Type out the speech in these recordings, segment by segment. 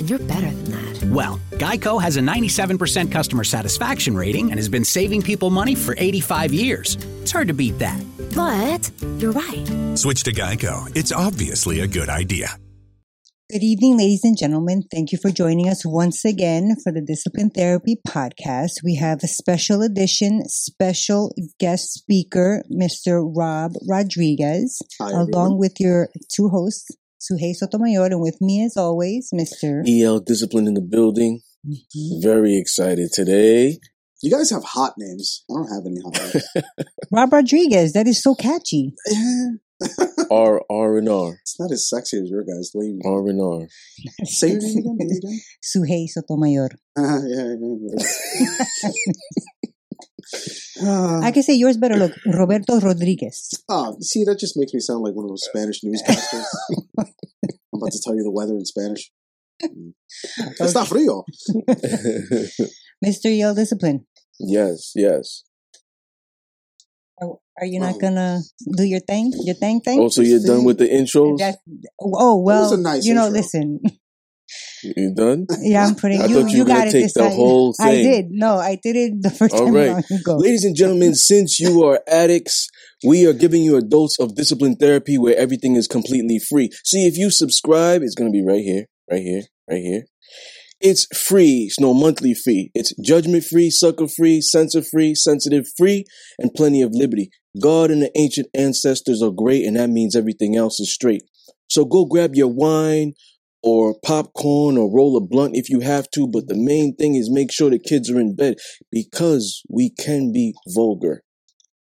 And you're better than that. Well, Geico has a 97% customer satisfaction rating and has been saving people money for 85 years. It's hard to beat that. But you're right. Switch to Geico. It's obviously a good idea. Good evening, ladies and gentlemen. Thank you for joining us once again for the Discipline Therapy podcast. We have a special edition, special guest speaker, Mr. Rob Rodriguez, Hi, along with your two hosts, Suhei Sotomayor, and with me as always, Mr. EL Discipline in the building. Mhm. Very excited today. You guys have hot names. I don't have any hot names. Rob Rodriguez. That is so catchy. R R and R. It's not as sexy as your guys. The you R and R. say your name again. Say it again. Suhei Sotomayor. Uh, yeah, yeah, yeah. Uh, I can say yours better. Look, Roberto Rodriguez. oh, see, that just makes me sound like one of those Spanish newscasters. I'm about to tell you the weather in Spanish. Mm. Está frío. Mr. Yale Discipline. yes, yes. Are, are you not Oh. gonna do your thing? Your thing thing? Oh, so you're done with the intros? Oh well, nice you know. intro. Listen, You done? yeah, I'm putting I you. thought you You were gonna got it take the time. whole I did. No, I did it the first All time right. long ago. Ladies and gentlemen, since you are addicts, we are giving you a dose of discipline therapy where everything is completely free. See, if you subscribe, it's going to be right here, right here, right here. It's free. It's no monthly fee. It's judgment free, sucker free, censor free, sensitive free, and plenty of liberty. God and the ancient ancestors are great, and that means everything else is straight. So go grab your wine or popcorn or roll a blunt if you have to, but the main thing is make sure the kids are in bed because we can be vulgar.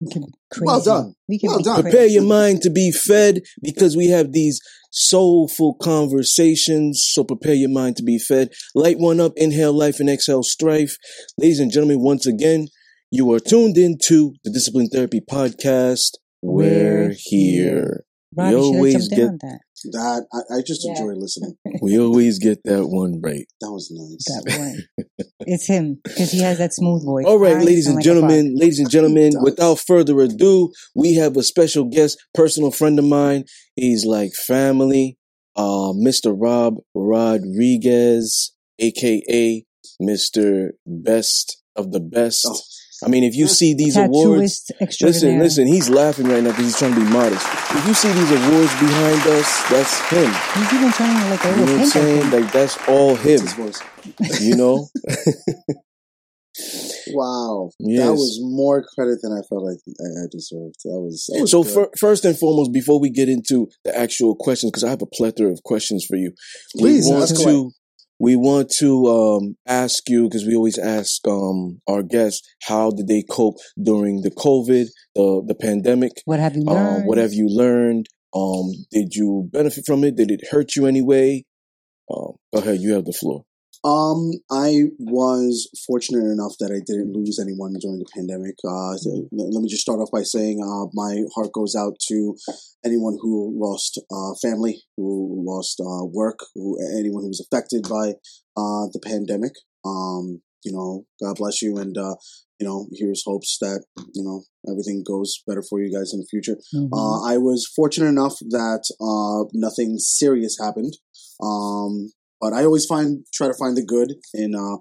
We can be crazy. Well done. We can Well be done. crazy. Prepare your mind to be fed because we have these soulful conversations. So prepare your mind to be fed. Light one up, inhale life and exhale strife. Ladies and gentlemen, once again, you are tuned into the Discipline Therapy Podcast. We're here. Rob, We you always get- on that. That I, I just Yeah. enjoy listening. We always get that one right. That was nice. That one. it's him because he has that smooth voice. All right, I ladies and like gentlemen, ladies and gentlemen, without further ado, we have a special guest, personal friend of mine. He's like family, uh, Mr. Rob Rodriguez, aka Mr. Best of the Best. Oh. I mean, if you see these awards, Tattooist extraordinaire. listen, listen, he's laughing right now because he's trying to be modest. If you see these awards behind us, that's him. He's even turning like a You know what I'm saying? Like that's all him. You know? Wow. Yes. That was more credit than I felt like I, I deserved. That was, that was so good. first and foremost, before we get into the actual questions, because I have a plethora of questions for you, Please, we want ask to away. We want to um, ask you because we always ask um, our guests how did they cope during the COVID, the the pandemic. What have you Um, learned? what have you learned? Um, did you benefit from it? Did it hurt you anyway? Um, go ahead, you have the floor. Um, I was fortunate enough that I didn't lose anyone during the pandemic. Uh, so let me just start off by saying, uh, my heart goes out to anyone who lost, uh, family, who lost, uh, work, who, anyone who was affected by, uh, the pandemic. Um, you know, God bless you. And, uh, you know, here's hopes that, you know, everything goes better for you guys in the future. Mhm. Uh, I was fortunate enough that uh, nothing serious happened, um, but I always find try to find the good in uh,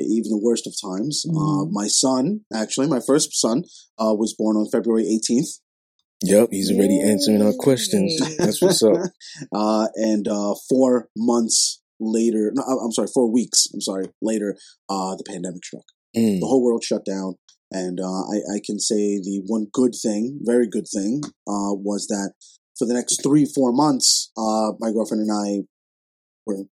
even the worst of times. Uh, Mhm. my son, actually, my first son, uh, was born on February 18th, Yep, he's already answering our questions. That's what's up. uh, and uh, four months later, no, I'm sorry, four weeks. I'm sorry, later, uh, the pandemic struck. Mm. the whole world shut down. And uh, I, I can say the one good thing, very good thing, uh, was that for the next three, four months, uh, my girlfriend and I were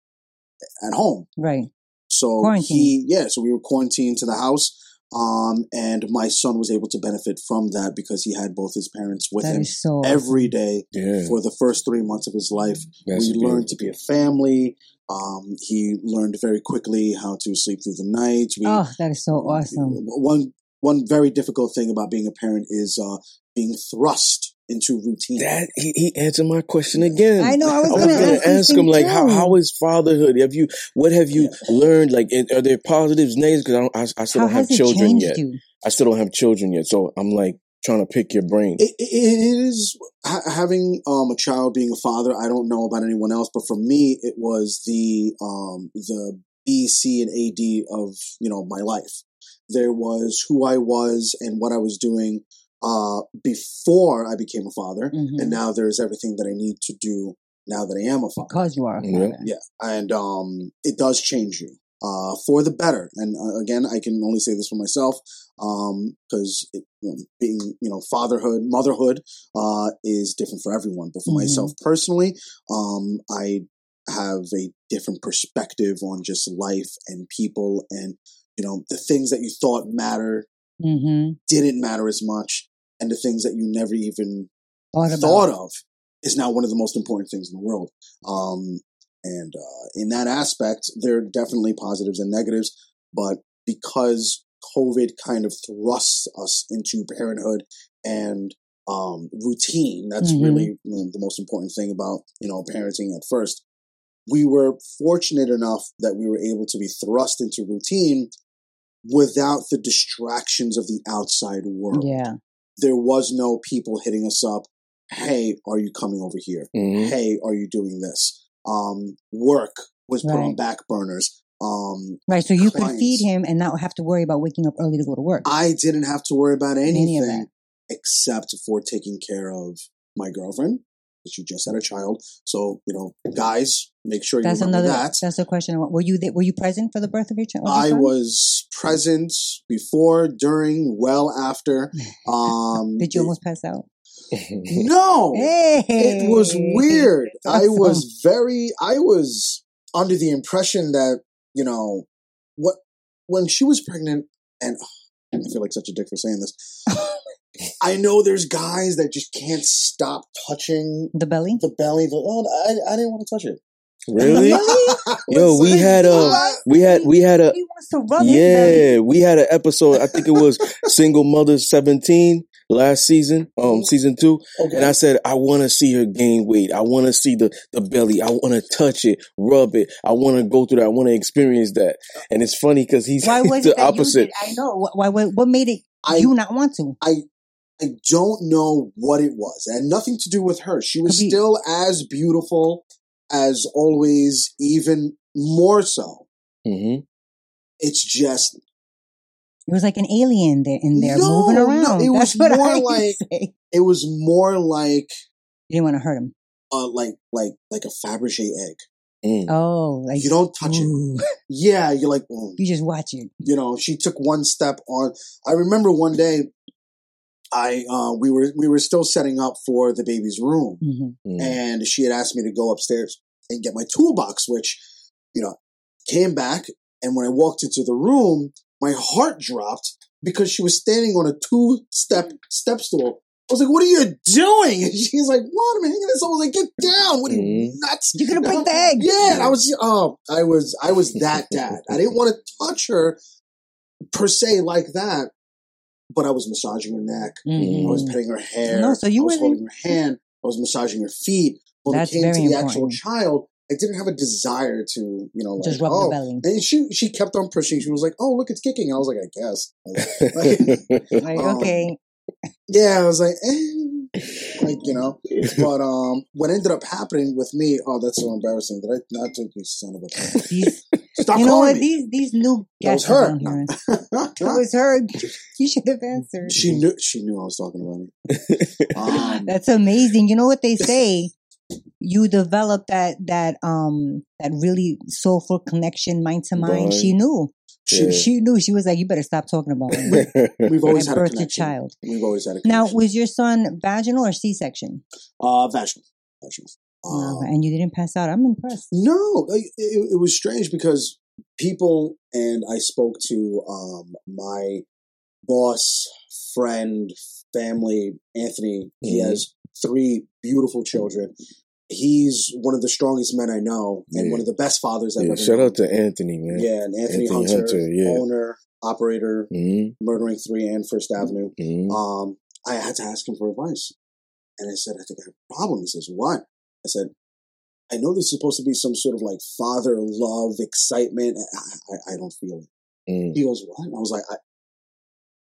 at home. Right. So Quarantine. he, yeah, so we were quarantined to the house. Um, and my son was able to benefit from that because he had both his parents with That him is so every day Yeah. for the first three months of his life. That's we learned to be a family. Um, he learned very quickly how to sleep through the night. We, Oh, that is so awesome. One one very difficult thing about being a parent is uh, being thrust into routine. That he, he answered my question again. I know. I was was going to ask, ask him like, how how is fatherhood? Have you what have you learned? Like, are there positives, negatives? Because I, I, I still How don't have children yet. you? I still don't have children yet, so I'm like trying to pick your brain. It, it, it is having um, a child, being a father. I don't know about anyone else, but for me, it was the um, the B, C, and A, D of you know my life. There was who I was and what I was doing uh, before I became a father, Mhm. and now there's everything that I need to do now that I am a father. Because you are a Yeah. father. Yeah, and um, it does change you uh, for the better. And uh, again, I can only say this for myself because you know, being you know fatherhood, motherhood uh, is different for everyone. But for Mhm. myself personally, um, I have a different perspective on just life and people, and you know the things that you thought matter Mm-hmm. didn't matter as much, and the things that you never even Thought of is now one of the most important things in the world. Um, and uh, in that aspect, there are definitely positives and negatives, but because COVID kind of thrusts us into parenthood and um, routine, that's Mhm. really the most important thing about you know parenting at first. We were fortunate enough that we were able to be thrust into routine without the distractions of the outside world Yeah. There was no people hitting us up. Hey, are you coming over here? Mhm. Hey, are you doing this? Um, work was put on Right. back burners. Um, Right. So you could feed him and not have to worry about waking up early to go to work. I didn't have to worry about Any anything except for taking care of my girlfriend. She just had a child, so you know, guys, make sure you That's remember another. that. That's the question. Were you Were you present for the birth of your child? I son? was present before, during, well after. Um, Did you almost pass out? No, Hey, it was weird. That's I was very, I was under the impression that, you know, what, when she was pregnant, and I feel like such a dick for saying this, I know there's guys that just can't stop touching the belly. the belly. The, oh, I, I didn't want to touch it. Really? Yo, we had a we had we had a He wants to rub yeah we had an episode. I think it was Single Mother Seventeen last season, um, season two. Okay. And I said, I want to see her gain weight. I want to see the, the belly. I want to touch it, rub it. I want to go through that. I want to experience that. And it's funny because he's Why was the opposite. I know. Why, why? What made it I, you not want to? I I don't know what it was. It had nothing to do with her. She was Could be- still as beautiful as always, even more so. hmm It's just It was like an alien there in there No, moving no, around. it That's was what more I like- say. it was more like You didn't want to hurt him. uh like like like a Fabergé egg. Mm. Oh, like You don't touch it. Yeah, you're like, mm. You just watch it. you know, she took one step on. I remember one day, I uh, we were we were still setting up for the baby's room, hmm Mm. and she had asked me to go upstairs and get my toolbox, which you know came back. And when I walked into the room, my heart dropped because she was standing on a two step step stool. I was like, "What are you doing?" And she's like, "What? I'm hanging this." I was like, "Get down! What are you Mhm. nuts?" You're gonna break the egg. Yeah, and I was oh, I was I was that dad. I didn't want to touch her per se like that, but I was massaging her neck. I was Mhm. petting her hair. No, so you I was were- holding her hand. I was massaging her feet. When That's it came to the actual child, I didn't have a desire to, you know, like, Just rub oh. the belly. And she she kept on pushing. She was like, "Oh, look, it's kicking." I was like, "I guess." Like, Like, Um, okay, yeah, I was like, eh. like you know. But um, what ended up happening with me? Oh, that's so embarrassing. that I not take you son of a? bitch? these, Stop you know what? me. These these new That was her. on here. It was her. You should have answered. she knew. She knew I was talking about it. Um, That's amazing. You know what they say? You develop that that um that really soulful connection, mind to mind. She knew. She Yeah. she knew. She was like, "You better stop talking about it." we've always I had a birthed a connection. child. We've always had a Now, was your son vaginal or C section? uh, vaginal, vaginal. Um, and you didn't pass out. I'm impressed. no, it, it, it was strange because people and I spoke to um, my boss, friend, family, Anthony. He Mhm. has three beautiful children. He's one of the strongest men I know and Yeah. one of the best fathers I've Yeah, ever shout known. out to Anthony, man. Yeah, and Anthony, Anthony Hunter, Hunter, yeah. owner, operator, hmm Murdering Three and First Avenue. hmm Um, I had to ask him for advice. And I said, I think I have a problem. He says, What? I said, I know this is supposed to be some sort of like father love, excitement. I, I, I don't feel it. mm He goes, What? And I was like, I,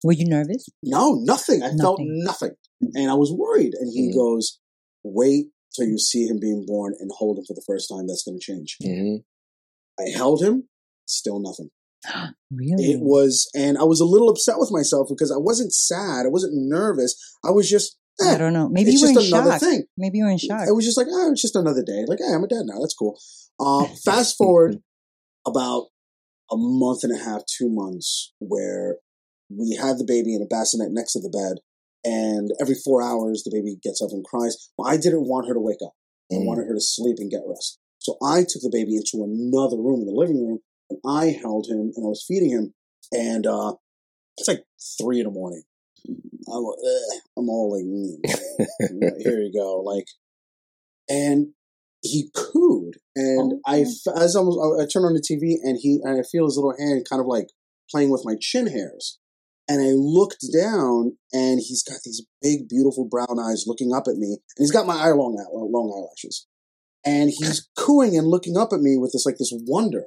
Were you nervous? No, nothing. I felt Nothing. nothing. And I was worried. And he Mhm. goes, Wait till you see him being born and hold him for the first time. That's going to change. hmm I held him, still nothing. Really? It was, and I was a little upset with myself because I wasn't sad. I wasn't nervous. I was just, eh, I don't know. Maybe you were just in another shock. thing. Maybe you were in shock. It was just like, oh, it's just another day. Like, hey, I'm a dad now. That's cool. Uh, fast forward about a month and a half, two months, where we had the baby in a bassinet next to the bed, and every four hours the baby gets up and cries. Well, I didn't want her to wake up. I Mm. wanted her to sleep and get rest. So I took the baby into another room in the living room, and I held him and I was feeding him. And uh, it's like three in the morning. I'm, uh, I'm all like, mm, here you go, like, and he cooed, and Oh. I, as I was, I turned on the TV, and he, and I feel his little hand kind of like playing with my chin hairs, and I looked down, and he's got these big, beautiful brown eyes looking up at me, and he's got my eye long, uh, long eyelashes, and he's cooing and looking up at me with this like this wonder.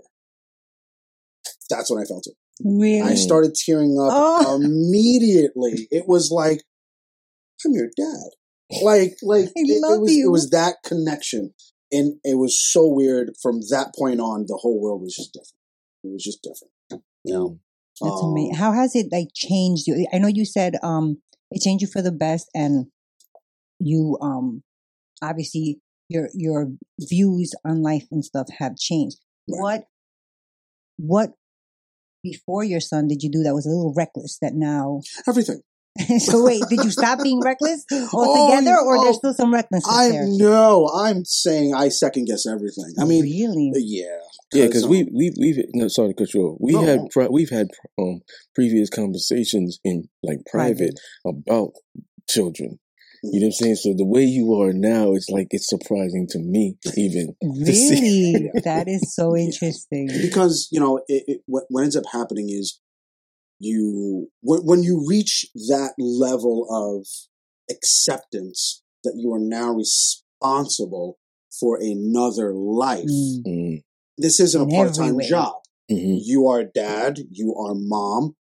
That's when I felt it. really? I started tearing up Oh. immediately. It was like, I'm your dad. Like, like I it, it love was, you. it was that connection, and it was so weird. From that point on, the whole world was just different. It was just different. You know, That's Um, amazing. How has it like changed you? I know you said um it changed you for the best, and you um obviously your your views on life and stuff have changed. Right. What what before your son did you do that was a little reckless that now? Everything. so wait, did you stop being reckless altogether, Oh, or oh, there's still some recklessness I there? no, I'm saying I second guess everything. I mean, really? yeah, Yeah, because um, we we we've no sorry to cut you off. We no. had pri- we've had um previous conversations in like private about children. You know what I'm saying? So the way you are now, it's like it's surprising to me even. Really, that is so interesting. because you know it, it, what, what ends up happening is you when, when you reach that level of acceptance that you are now responsible for another life Mm. This isn't a part-time every way. job hmm you are dad you are mom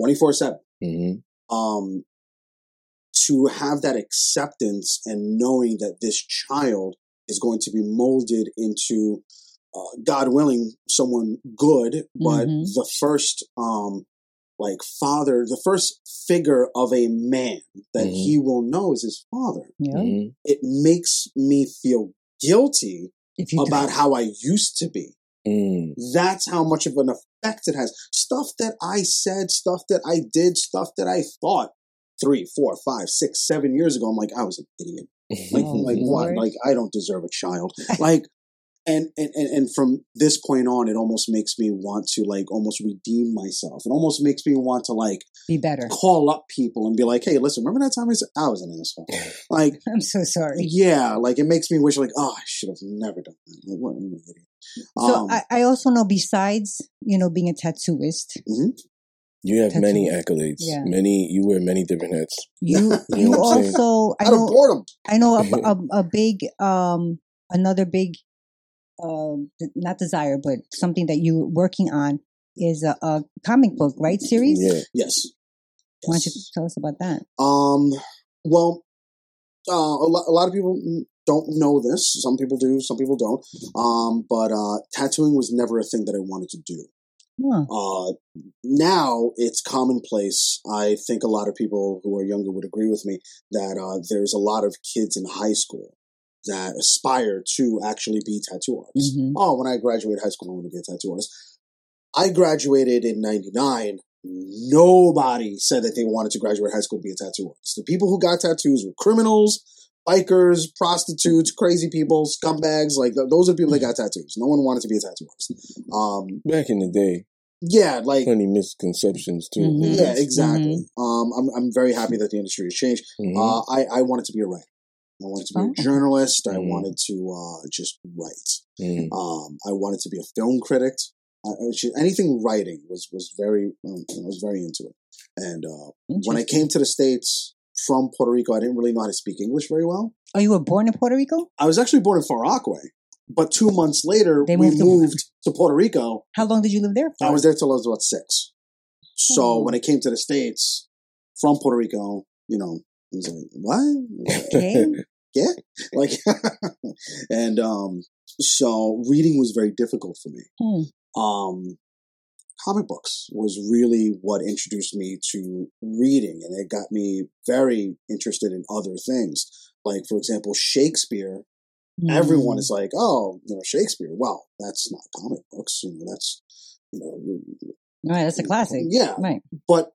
24-7 hmm um to have that acceptance and knowing that this child is going to be molded into uh, god willing someone good but Mhm. the first um like father the first figure of a man that Mhm. he will know is his father Yeah. hmm it makes me feel guilty If you about how i used to be mm, that's how much of an effect it has. Stuff that I said, stuff that I did, stuff that I thought three, four, five, six, seven years ago. I'm like, I was an idiot. Like, Oh, like what? Like I don't deserve a child. Like, and, and and and from this point on, it almost makes me want to like almost redeem myself. It almost makes me want to like be better. call up people and be like, hey, listen, remember that time I said I was an asshole? Like, I'm so sorry. yeah, like it makes me wish like, oh, I should have never done that. Like, what an idiot. So Um, I, I also know besides, you know, being a tattooist, you have many accolades. Yeah. Many you wear many different hats. you You you know what also I out of know boredom. I know a, a, a big um another big um not desire but something that you're working on is a, a comic book right series. Yeah. Yes. Why don't you tell us about that? Um. Well, uh, a, lot, a lot of people don't know this. Some people do. Some people don't. Um. But uh, tattooing was never a thing that I wanted to do. Huh. Uh, now it's commonplace. I think a lot of people who are younger would agree with me that uh, there's a lot of kids in high school that aspire to actually be tattoo artists. Mhm. Oh, when I graduated high school, I want to be a tattoo artist. I graduated in '99. Nobody said that they wanted to graduate high school to be a tattoo artist. The people who got tattoos were criminals, bikers, prostitutes, crazy people, scumbags. Like th- those are the people that got tattoos. No one wanted to be a tattoo artist. Um, Back in the day, yeah, like plenty misconceptions too. Mhm. yeah, exactly. Um, I'm I'm very happy that the industry has changed. Mhm. Uh, I I wanted to be a writer. I wanted to be Oh. a journalist. I Mhm. wanted to uh, just write. Mhm. Um, I wanted to be a film critic. I, I anything writing was was very um, I was very into it. And uh, when I came to the states from Puerto Rico, I didn't really know how to speak English very well. Oh, you were born in Puerto Rico? I was actually born in Far but two months later They we moved to- to Puerto Rico. How long did you live there for? I was there till I was about six. So Oh. when I came to the states from Puerto Rico, you know, Was like, what? Okay. yeah like and um so reading was very difficult for me Hmm. um comic books was really what introduced me to reading and it got me very interested in other things like for example shakespeare everyone Mm. is like oh you know shakespeare well that's not comic books you know that's you know Right, that's a classic. yeah Right. but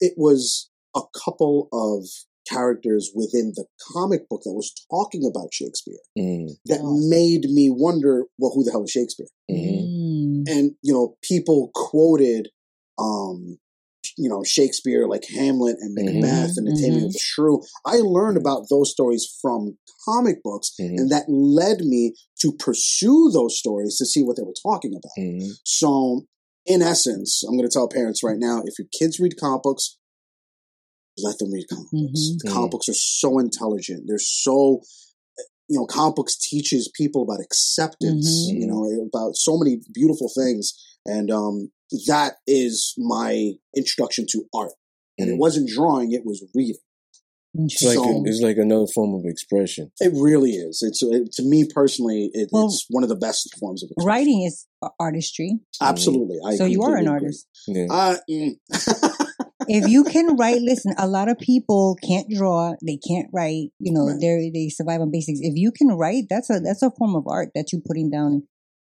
it was a couple of characters within the comic book that was talking about Shakespeare Mhm. that made me wonder, well, who the hell is Shakespeare? Mhm. Mm. And you know, people quoted, um, you know, Shakespeare like Hamlet and Mhm. Macbeth and the Taming of the Shrew. I learned about those stories from comic books, Mhm. and that led me to pursue those stories to see what they were talking about. So, in essence, I'm going to tell parents right now: if your kids read comic books, let them read comic books. Mhm. The Comic books are so intelligent. They're so, you know, comic books teaches people about acceptance. Mhm. You know, about so many beautiful things, and um, that is my introduction to art. And it Mhm. wasn't drawing; it was reading. It's like So- it's like another form of expression. It really is. It's it, to me personally, it, Well, it's one of the best forms of expression. Writing is artistry. Absolutely, I so you are an agree. artist. Yeah. Uh, mm. if you can write, listen, a lot of people can't draw, they can't write, you know, Right. they they survive on basics. If you can write, that's a that's a form of art that you're putting down,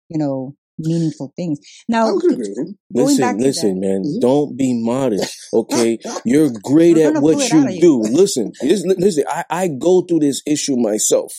you know, meaningful things. Now, I would agree with him. going Listen, back to listen, that, man. Mhm. Don't be modest, okay? You're great at what you of you. do. Listen, this- listen. I, I go through this issue myself.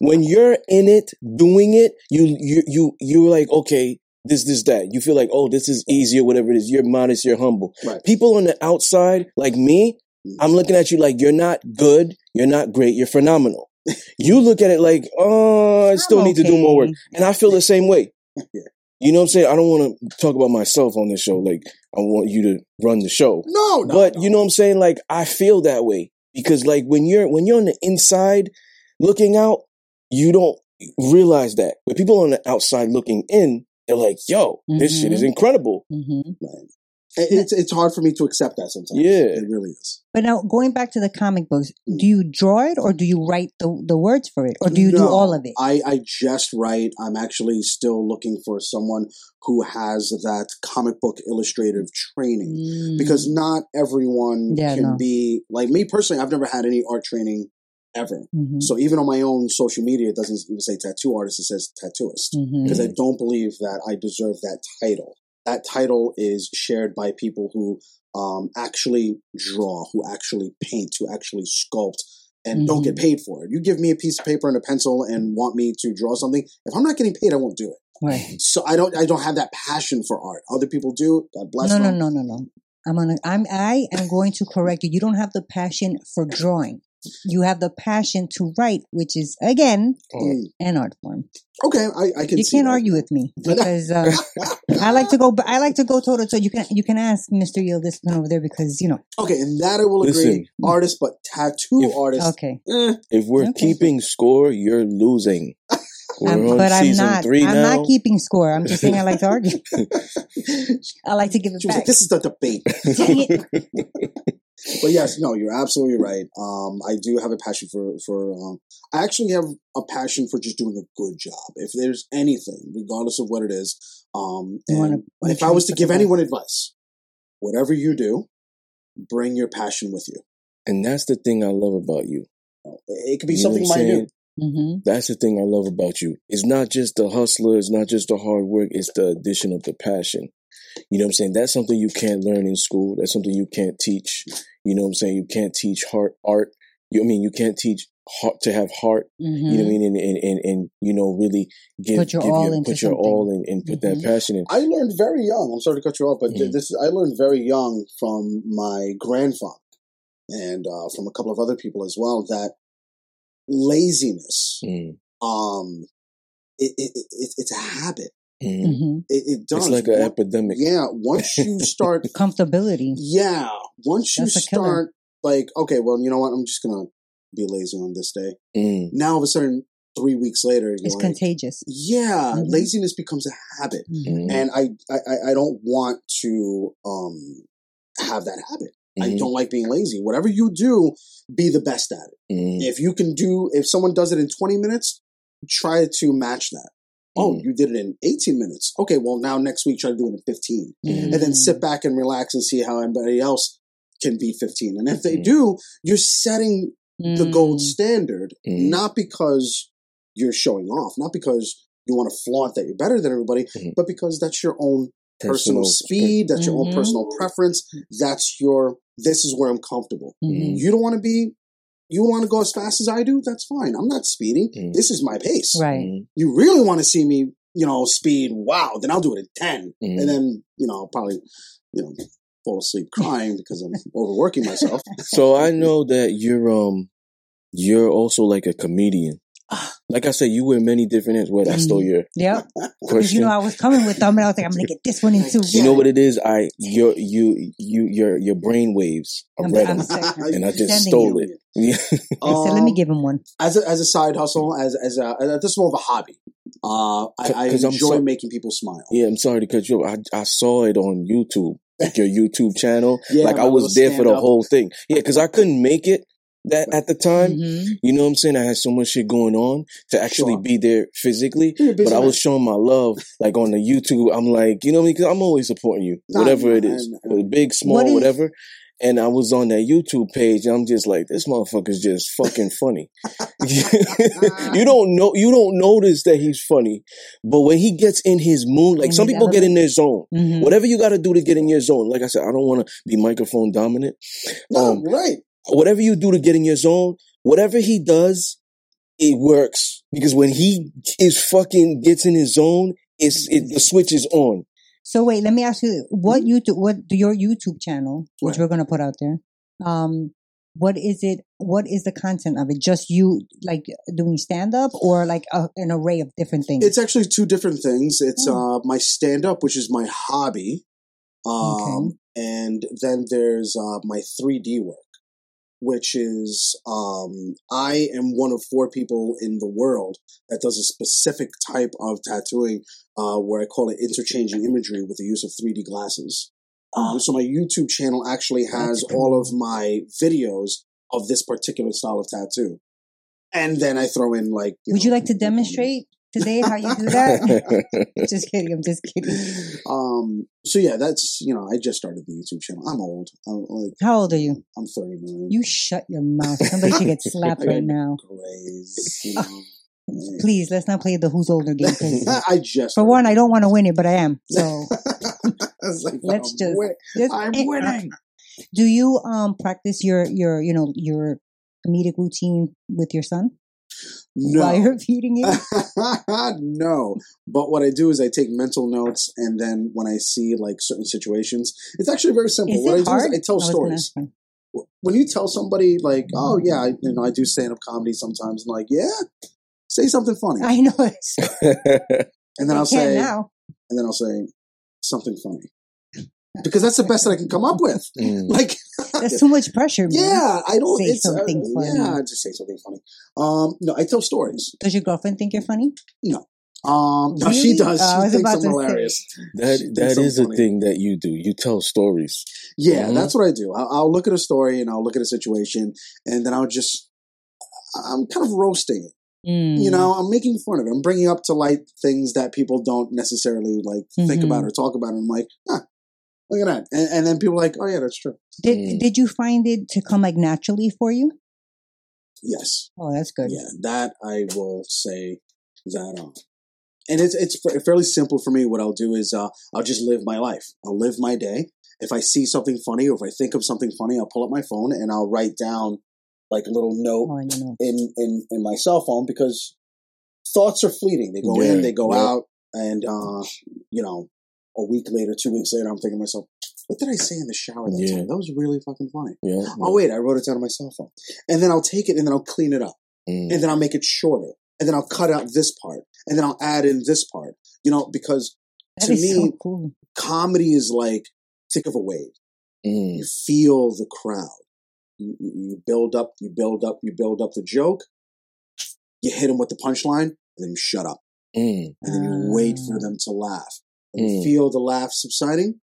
When you're in it, doing it, you you you you're like, okay, this this that. You feel like, oh, this is easy or whatever it is. You're modest. You're humble. Right. People on the outside, like me, I'm looking at you like you're not good. You're not great. You're phenomenal. You look at it like, oh, I still I'm need to do more work, and I feel the same way. Yeah. You know what I'm saying? I don't want to talk about myself on this show. Like, I want you to run the show. No, no, but no. you know what I'm saying? Like, I feel that way because, like, when you're when you're on the inside looking out, you don't realize that. When people on the outside looking in, they're like, "Yo, this shit is incredible." hmm Right. It's it's hard for me to accept that sometimes. Yeah. it really is. But now going back to the comic books, do you draw it or do you write the, the words for it? Or do you do all of it? I I just write. I'm actually still looking for someone who has that comic book illustrative training Mm. because not everyone Yeah, can no. be like me personally. I've never had any art training ever. Mhm. So even on my own social media, it doesn't even say tattoo artist; it says tattooist. Mhm. because I don't believe that I deserve that title. That title is shared by people who um, actually draw, who actually paint, who actually sculpt, and don't get paid for it. You give me a piece of paper and a pencil and want me to draw something. If I'm not getting paid, I won't do it. Right. So I don't. I don't have that passion for art. Other people do. God bless No, no, them. no, no, no. I'm gonna. I'm. I am going to correct you. You don't have the passion for drawing. You have the passion to write, which is again Mm. an art form. Okay, I, I can. You see can't that. argue with me because uh, I like to go. I like to go toe to toe. You can. You can ask Mister Yield Discipline over there because you know. Okay, and that I will agree. Artist, but tattoo If- artist. Okay, eh, If we're Okay. keeping score, you're losing. We're I'm, on but I'm not. three I'm now. not keeping score. I'm just saying I like to argue. I like to give it she was back. like, "This is the debate." Dang it. but yes, no, you're absolutely right. Um, I do have a passion for for. Um, I actually have a passion for just doing a good job. If there's anything, regardless of what it is, um, and if I was to give the anyone advice, whatever you do, bring your passion with you. and that's the thing I love about you. It could be You something what I'm minute. saying? hmm That's the thing I love about you. It's not just the hustler, it's not just the hard work, it's the addition of the passion. You know what I'm saying? That's something you can't learn in school. That's something you can't teach. You know what I'm saying? You can't teach heart art. You I mean you can't teach heart to have heart. You know what I Mhm. mean? And and and, and you know really give Put your give all into put your something. all in and put that Mhm. passion in. I learned very young. I'm sorry to cut you off, but Mhm. this I learned very young from my grandfather and uh, from a couple of other people as well that laziness, Mm, um, it, it, it, it's a habit. Mm. Mhm. It, it does. It's like an One- epidemic. Yeah, once you start, Comfortability. yeah, once you That's a killer. start, like, okay, well, you know what? I'm just gonna be lazy on this day. Mm, Now, all of a sudden, three weeks later, you're It's like, contagious. yeah, Mhm. laziness becomes a habit. mm, and I, I I- I don't want to um have that habit. I mhm, don't like being lazy. Whatever you do, be the best at it. If you can do, if someone does it in 20 minutes, try to match that. Oh, Mm. you did it in 18 minutes. Okay, well now next week try to do it in 15. mm, And then sit back and relax and see how anybody else can be 15. And if they Mm. do, you're setting the gold Mm. standard, Mm. not because you're showing off, not because you want to flaunt that you're better than everybody, Mhm. but because that's your own personal, speed, that's your own Mhm. personal preference, that's your, this is where I'm comfortable. Mhm. You don't want to be, you want to go as fast as I do? That's fine. I'm not speeding. Mm. This is my pace. Right. mm, You really want to see me, you know, speed, wow, then I'll do it at 10. mm. And then, you know, I'll probably, you know, fall asleep crying because I'm overworking myself. So I know that you're um you're also like a comedian. Like I said, you wear many different hats. What I stole Mhm. your Yep. Because you know I was coming with them, and I was like, I'm gonna get this one in too. You know what it is? I your you you your your brain waves are I'm, ready, I'm and I just stole you. it. Yeah. I said, let me Um, give him one. as a, as a side hustle, as as a as this is more of a hobby. Uh, I, I 'Cause I'm enjoy so- making people smile. yeah, I'm sorry to cut you off. I I saw it on YouTube, like your YouTube channel. Yeah, like I was there for the stand-up. whole thing. Yeah, because I couldn't make it that at the time. Mhm. You know what I'm saying? I had so much shit going on to actually Sure. be there physically. You're a busy But I was showing my love, like on the YouTube. I'm like, you know what I mean? Because I'm always supporting you, Nah, whatever it is, big, small, is- whatever. And I was on that YouTube page, and I'm just like, this motherfucker's just fucking funny. you don't know, you don't notice that he's funny, but when he gets in his mood, like some people get in their zone. Mhm. Whatever you got to do to get in your zone. Like I said, I don't want to be microphone dominant. no, um, right. Whatever you do to get in your zone, whatever he does, it works because when he is fucking gets in his zone, it's it, the switch is on. So wait, let me ask you, what YouTube, what your YouTube channel, which Right. we're gonna put out there, um, what is it? What is the content of it? Just you like doing stand up, or like a, an array of different things? It's actually two different things. It's Oh. uh, my stand up, which is my hobby, um, and then there's uh, my 3D work, which is um, I am one of four people in the world that does a specific type of tattooing uh, where I call it interchanging imagery with the use of 3D glasses. Um, so my YouTube channel actually has all of my videos of this particular style of tattoo. And then I throw in like. Would know, you like to demonstrate today how you do that? just kidding. I'm just kidding. um. So yeah, that's you know I just started the YouTube channel. I'm old. I'm like How old are you? I'm 39. You shut your mouth. Somebody should get slapped right now. You know. Please, let's not play the who's older game. I just For one, I don't want to win it, but I am. So like, let's I'm just, win- just I'm winning. Do you um practice your your you know your comedic routine with your son while No, you're feeding him? no. But what I do is I take mental notes, and then when I see like certain situations, it's actually very simple. Is what I it do hard? is I tell gonna stories. When you tell somebody like, "Oh yeah, I, you know, I do stand up comedy sometimes," and like, "Yeah," say something funny, I know it's and then I I'll say, now. and then I'll say something funny because that's the best that I can come up with. Mm. Like, That's too much pressure, man. yeah, I don't. Say it's, uh, funny. Yeah, I just say something funny. Um, no, I tell stories. Does your girlfriend think you're funny? No. Um, no, she does. Oh, I She was thinks I'm to say. hilarious. That She thinks that I'm is a thing that you do. You tell stories. Yeah, Mhm. that's what I do. I'll, I'll look at a story and I'll look at a situation, and then I'll just, I'm kind of roasting it. Mm. You know, I'm making fun of it. I'm bringing up to light things that people don't necessarily like think Mhm. about or talk about. And I'm like, ah, look at that. And, and then people are like, oh yeah, that's true. Did Mm. Did you find it to come like naturally for you? Yes. Oh, that's good. Yeah, that I will say that um and it's it's fairly simple for me. What I'll do is uh, I'll just live my life. I'll live my day. If I see something funny or if I think of something funny, I'll pull up my phone and I'll write down like a little note Oh, you know. in in in my cell phone because thoughts are fleeting. They go in, they go yeah. out, and uh, you know, a week later, two weeks later, I'm thinking to myself, "What did I say in the shower that Yeah. time? That was really fucking funny." Yeah. Oh wait, I wrote it down on my cell phone, and then I'll take it and then I'll clean it up, Mm. and then I'll make it shorter, and then I'll cut out this part, and then I'll add in this part. You know, because That to me, so cool. comedy is like think of a wave. Mm. You feel the crowd. You, you you build up, you build up, you build up the joke. You hit them with the punchline, and then you shut up, Mm. and then you wait for Ah. them to laugh. Mm. feel the laugh subsiding,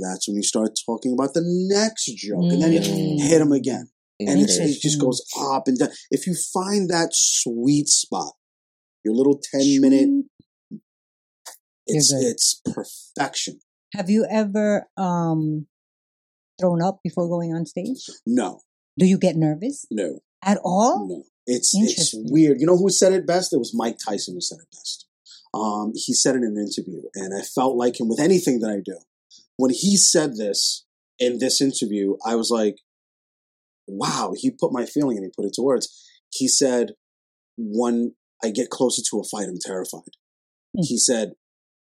that's when you start talking about the next joke, and then you Mm. hit them again, and it just goes up and down. If you find that sweet spot, your little ten minute, it's it's perfection. Have you ever um thrown up before going on stage? No, Do you get nervous no, at all? No, it's it's weird. You know who said it best? It was Mike Tyson who said it best. Um, he said it in an interview, and I felt like him with anything that I do. When he said this in this interview, I was like, "Wow!" He put my feeling and he put it to words. He said, "When I get closer to a fight, I'm terrified." Mm. He said,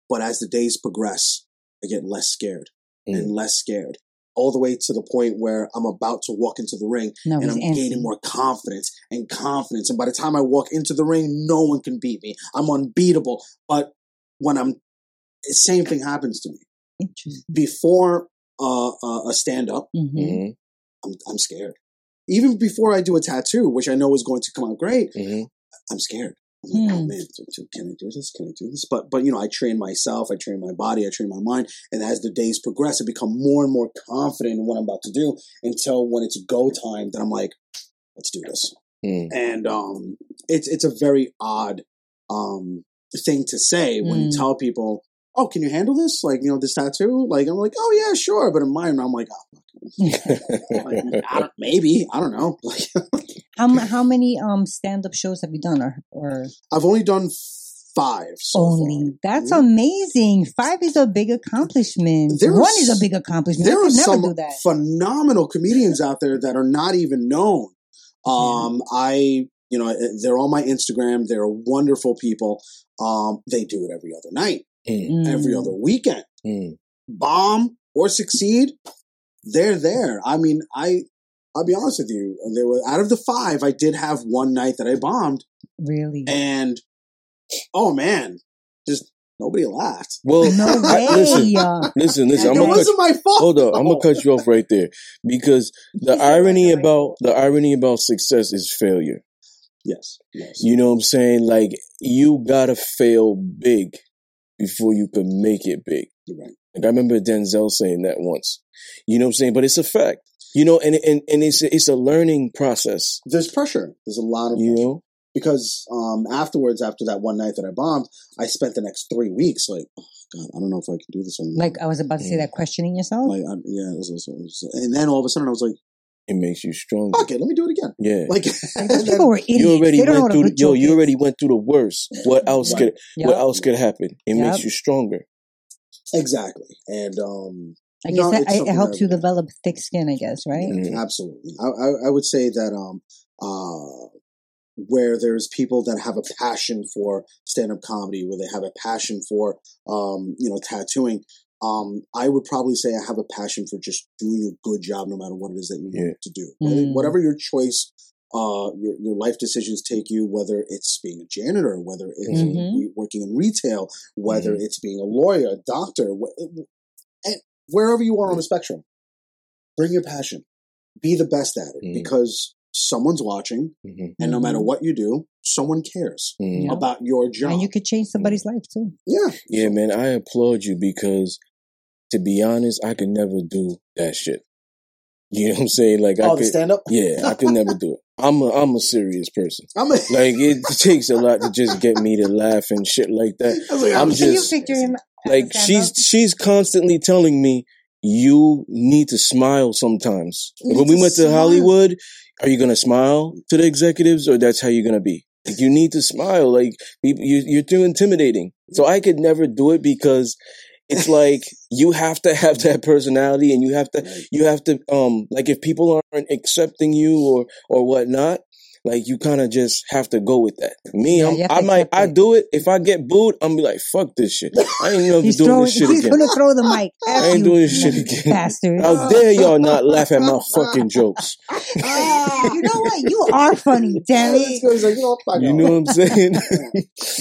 "But as the days progress, I get less scared Mm. and less scared." All the way to the point where I'm about to walk into the ring No, and I'm antsy. gaining more confidence and confidence. And by the time I walk into the ring, no one can beat me. I'm unbeatable. But when I'm, same thing happens to me. Interesting. Before uh, uh, a stand up, hmm Mhm. I'm, I'm scared. Even before I do a tattoo, which I know is going to come out great, Mhm. I'm scared. I'm like, oh Hmm. man, can I do this? Can I do this? But but you know, I train myself, I train my body, I train my mind, and as the days progress, I become more and more confident in what I'm about to do until when it's go time, then I'm like, let's do this. Mm. And um, it's it's a very odd um thing to say when you Mm. tell people, oh, can you handle this? Like you know, this tattoo? Like I'm like, oh yeah, sure. But in mine, I'm like, oh, like, I maybe I don't know. How how many um stand up shows have you done or or I've only done five. So only? far. That's Mhm. amazing. Five is a big accomplishment. There One is a big accomplishment. there I are never some do that. phenomenal comedians out there that are not even known. Um, I, you know, they're on my Instagram. They're wonderful people. Um, they do it every other night, Mm. every other weekend. Mm. Bomb or succeed, they're there. I mean, I, I'll be honest with you. There were out of the five, I did have one night that I bombed, Really? and oh man, just nobody laughed. Well, No I- listen, listen, listen. I'm it gonna cut wasn't my fault. Hold on, I'm gonna cut you off right there because the irony about the irony about success is failure. Yes, yes. You know what I'm saying? Like you gotta fail big before you can make it big. Right. Like I remember Denzel saying that once. You know what I'm saying? But it's a fact. You know, and and, and it's a, it's a learning process. There's pressure. There's a lot of You pressure. know, because um, afterwards, after that one night that I bombed, I spent the next three weeks like, oh god, I don't know if I can do this anymore. like I was about to say that questioning yourself. like I, yeah, this is- this is- and then all of a sudden I was like, it makes you stronger. okay, let me do it again. Yeah. Like, Like, those people were idiots. you already they don't went what through. good Yo, you already went through the worst. What else Right. could Yep. what else could happen? It Yep. makes you stronger. exactly, and um, I guess it's that, it helps that- you develop thick skin. I guess, right? Mhm. absolutely, I, I, I would say that um, uh, where there's people that have a passion for stand-up comedy, where they have a passion for um, you know, tattooing. Um, I would probably say I have a passion for just doing a good job, no matter what it is that you Yeah. want to do. Mm. Whatever your choice, uh, your your life decisions take you, whether it's being a janitor, whether it's Mhm. working in retail, whether Mhm. it's being a lawyer, a doctor, wh- and wherever you are on the spectrum, bring your passion. Be the best at it Mhm. because someone's watching, hmm and no matter Mhm. what you do, someone cares hmm about your job. And you could change somebody's life too. yeah, Yeah, man, I applaud you because to be honest, I could never do that shit. You know what I'm saying? Like I oh, the could stand up. Yeah, I could never do it. I'm a I'm a serious person. I'm a, Like it takes a lot to just get me to laugh and shit like that. I was like, I'm I'm you just- him? Like she's stand-up? she's constantly telling me you need to smile sometimes. You when we to went to. Hollywood, are you gonna smile to the executives or that's how you're gonna be? Like you need to smile. Like you, you- you're too intimidating. So I could never do it because it's like you have to have that personality and you have to you have to um like if people aren't accepting you or or whatnot like you kind of just have to go with that me Yeah, I'm, i might i do it if i get booed i'm be like fuck this shit i ain't never He's doing throwing. this shit He's again gonna throw the mic. i F ain't you, doing this shit again bastard. how dare y'all not laugh at my fucking jokes Ah, you know what? You are funny, damn it. like, you know, you know what i'm saying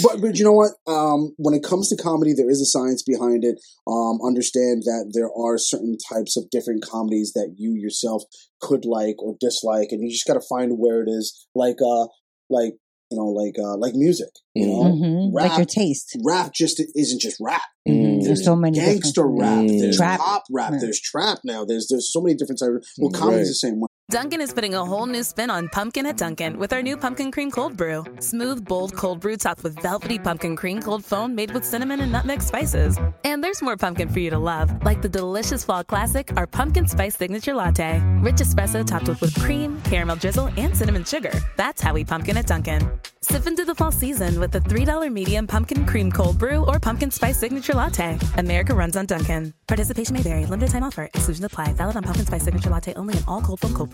but but you know what? Um, when it comes to comedy, there is a science behind it. Um, understand that there are certain types of different comedies that you yourself could like or dislike, and you just got to find where it is. Like uh, like you know, like uh, like music. You know, Mhm, Like your taste. rap just isn't just rap. Mhm, There's so many different- gangster rap. Mm. There's Trap. pop rap. Right. There's trap now. There's there's so many different types. Well, comedy's Right. the same way. Dunkin' is putting a whole new spin on pumpkin at Dunkin' with our new pumpkin cream cold brew. Smooth, bold cold brew topped with velvety pumpkin cream cold foam made with cinnamon and nutmeg spices. And there's more pumpkin for you to love, like the delicious fall classic, our pumpkin spice signature latte. Rich espresso topped with whipped cream, caramel drizzle, and cinnamon sugar. That's how we pumpkin at Dunkin'. Sip into the fall season with the $3 medium pumpkin cream cold brew or pumpkin spice signature latte. America runs on Dunkin'. Participation may vary. Limited time offer. Exclusions apply. Valid on pumpkin spice signature latte only in all cold foam cold.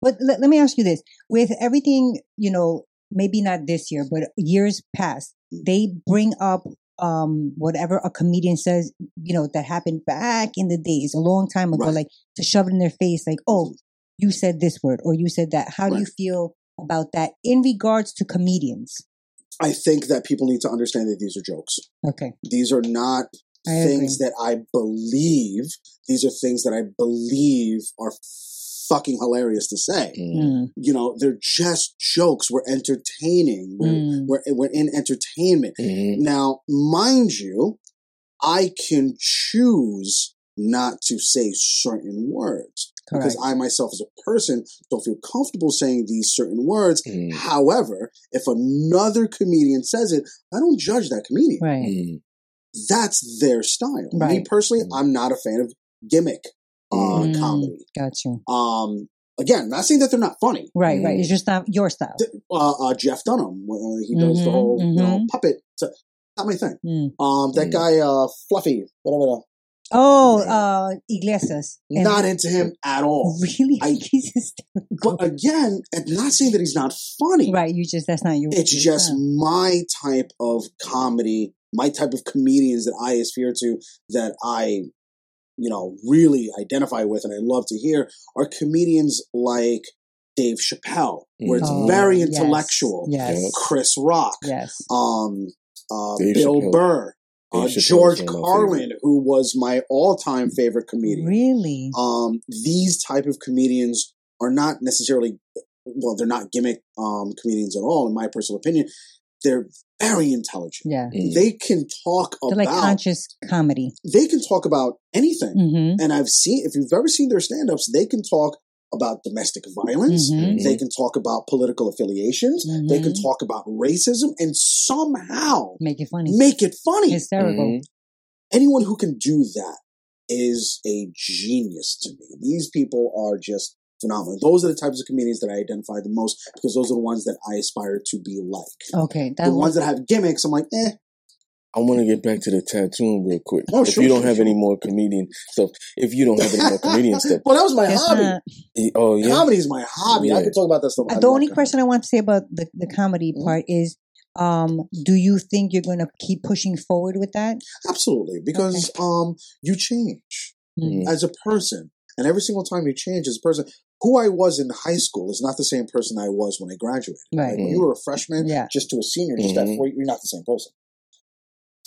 But let, let me ask you this: with everything, you know, maybe not this year, but years past, they bring up um whatever a comedian says, you know, that happened back in the days, a long time ago, Right. like to shove it in their face, like, oh, you said this word or you said that. How do you feel about that in regards to comedians? I think that people need to understand that these are jokes. Okay, These are not I agree. things that I believe. These are things that I believe are fucking hilarious to say. Mm, You know, they're just jokes. We're entertaining. We're, Mm. we're, we're in entertainment. Mhm. Now, mind you, I can choose not to say certain words because. I myself as a person don't feel comfortable saying these certain words. Mhm. However, if another comedian says it, I don't judge that comedian. right. Mhm. That's their style. Me Right. personally, I'm not a fan of gimmick uh, Mm, comedy. Got you. Um, again, not saying that they're not funny. Right, right. Mm. It's just not your style. Uh, uh, Jeff Dunham, uh, he does the Mhm, whole you know mhm. puppet. So, not my thing. Mm. Um, that Mm. guy, uh, Fluffy, whatever. Oh, uh, Iglesias. And- Not into him at all. Really? I- He's hysterical. But again, and not saying that he's not funny. Right, you just that's not your. It's just style. my type of comedy, my type of comedians that I aspire to, that I, you know, really identify with and I love to hear are comedians like Dave Chappelle, where it's Oh, very intellectual. Yes. Chris Rock, Yes. um, uh, Dave Bill Chappelle. Burr, uh, George one of my Carlin, who was my all-time favorite comedian Really? um, these type of comedians are not necessarily well they're not gimmick um, comedians at all in my personal opinion they're very intelligent Yeah. Mhm. they can talk They're like about conscious comedy. they can talk about anything Mm-hmm. and i've seen if you've ever seen their stand-ups they can talk about domestic violence Mhm. they can talk about political affiliations they can Mhm. talk about racism and somehow Make it funny. make it funny Hysterical. Mhm. anyone who can do that is a genius to me. These people are just phenomenal. Those are the types of comedians that I identify the most because those are the ones that I aspire to be like. Okay. That the was, ones that have gimmicks, I'm like, eh. I want to get back to the tattooing real quick. Oh, if sure, you don't sure, have sure. any more comedian stuff, if you don't have any more comedian stuff, well, that was my that's hobby. not- oh yeah, Comedy is my hobby. I Yeah. could talk about that stuff. uh, the only comedy. question I want to say about the, the comedy Mhm. part is um, do you think you're going to keep pushing forward with that? Absolutely, because um, you change Mhm. as a person, and every single time you change as a person, who I was in high school is not the same person I was when I graduated. Right. Like, when you were a freshman, Yeah. just to a senior, just that Mhm. four, you're not the same person.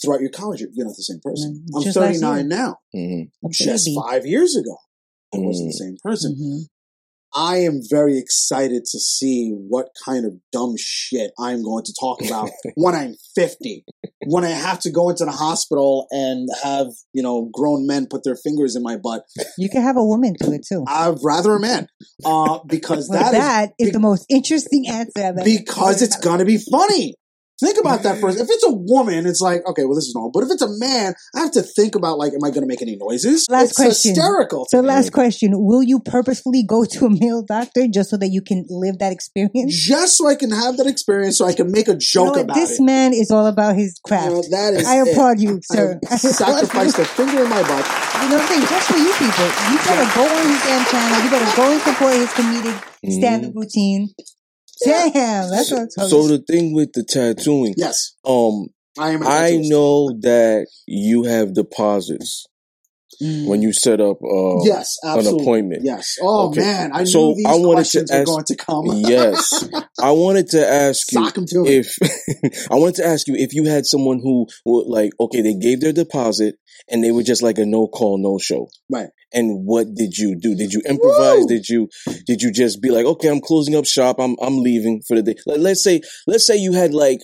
Throughout your college, you're you're not the same person. Mm, I'm just 39 year. now. Mhm. Just baby. five years ago, I wasn't the Mm. same person. Mhm. I am very excited to see what kind of dumb shit I'm going to talk about when I'm 50. When I have to go into the hospital and have you know grown men put their fingers in my butt. You can have a woman do it too. I'd rather a man uh, because Well, that is that is the most interesting answer I've ever because it's gonna be funny. Think about that first. If it's a woman, it's like okay, well this is normal. But if it's a man, I have to think about like, am I gonna make any noises? Last it's question. hysterical. So, last question: Will you purposefully go to a male doctor just so that you can live that experience? Just so I can have that experience, so I can make a You know joke about this it. This man is all about his craft. You know, that is I it. applaud you, sir. have sacrificed a finger in my butt. You know what I'm saying? Just for you people. You better go on his damn channel. You better go and support his comedic mm-hmm. stand-up routine. Damn, that's what I'm So the thing with the tattooing, Yes, um, I am. a I tattooist. know that you have deposits when you set up uh, Yes, an appointment. Yes. Oh Okay. man, I knew these I wanted to questions were ask- going to come. yes, I wanted to ask you to if I wanted to ask you if you had someone who would like okay they gave their deposit and they were just like a no call no show Right. and what did you do did you improvise Woo! did you did you just be like okay I'm closing up shop I'm I'm leaving for the day Let, let's say let's say you had like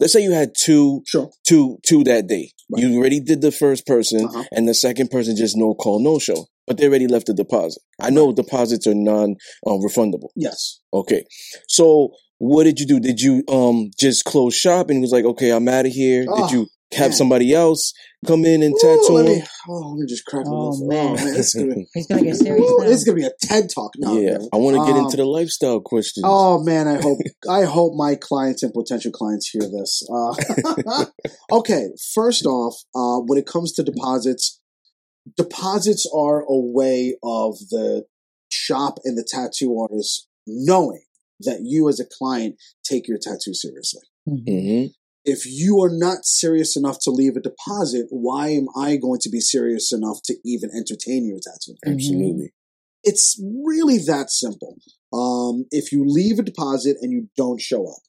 let's say you had two Sure. two two that day Right. you already did the first person Uh-huh. and the second person just no call no show but they already left the deposit I know deposits are non um, refundable Yes. Okay. So what did you do? Did you um just close shop and was like, okay, I'm out of here? Oh, did you have man. somebody else come in and Ooh, tattoo let me, him? oh, let me just crack Oh, my man. man. This gonna, He's gonna get serious Ooh, now. this is gonna be a TED talk. No, yeah, man. I want to get Um, into the lifestyle questions. Oh man, I hope I hope my clients and potential clients hear this. Uh, okay, first off, uh, when it comes to deposits, deposits are a way of the shop and the tattoo artist knowing that you as a client take your tattoo seriously. hmm If you are not serious enough to leave a deposit, why am I going to be serious enough to even entertain your tattoo? Absolutely. It's really that simple. Um, if you leave a deposit and you don't show up,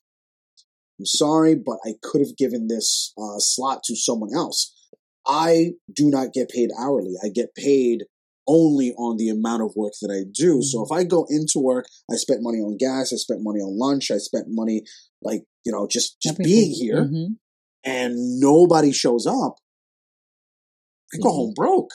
I'm sorry, but I could have given this uh, slot to someone else. I do not get paid hourly. I get paid only on the amount of work that I do. So if I go into work, I spent money on gas, I spent money on lunch, I spent money like, you know, just just being here Mhm. and nobody shows up, I go Mhm. home broke.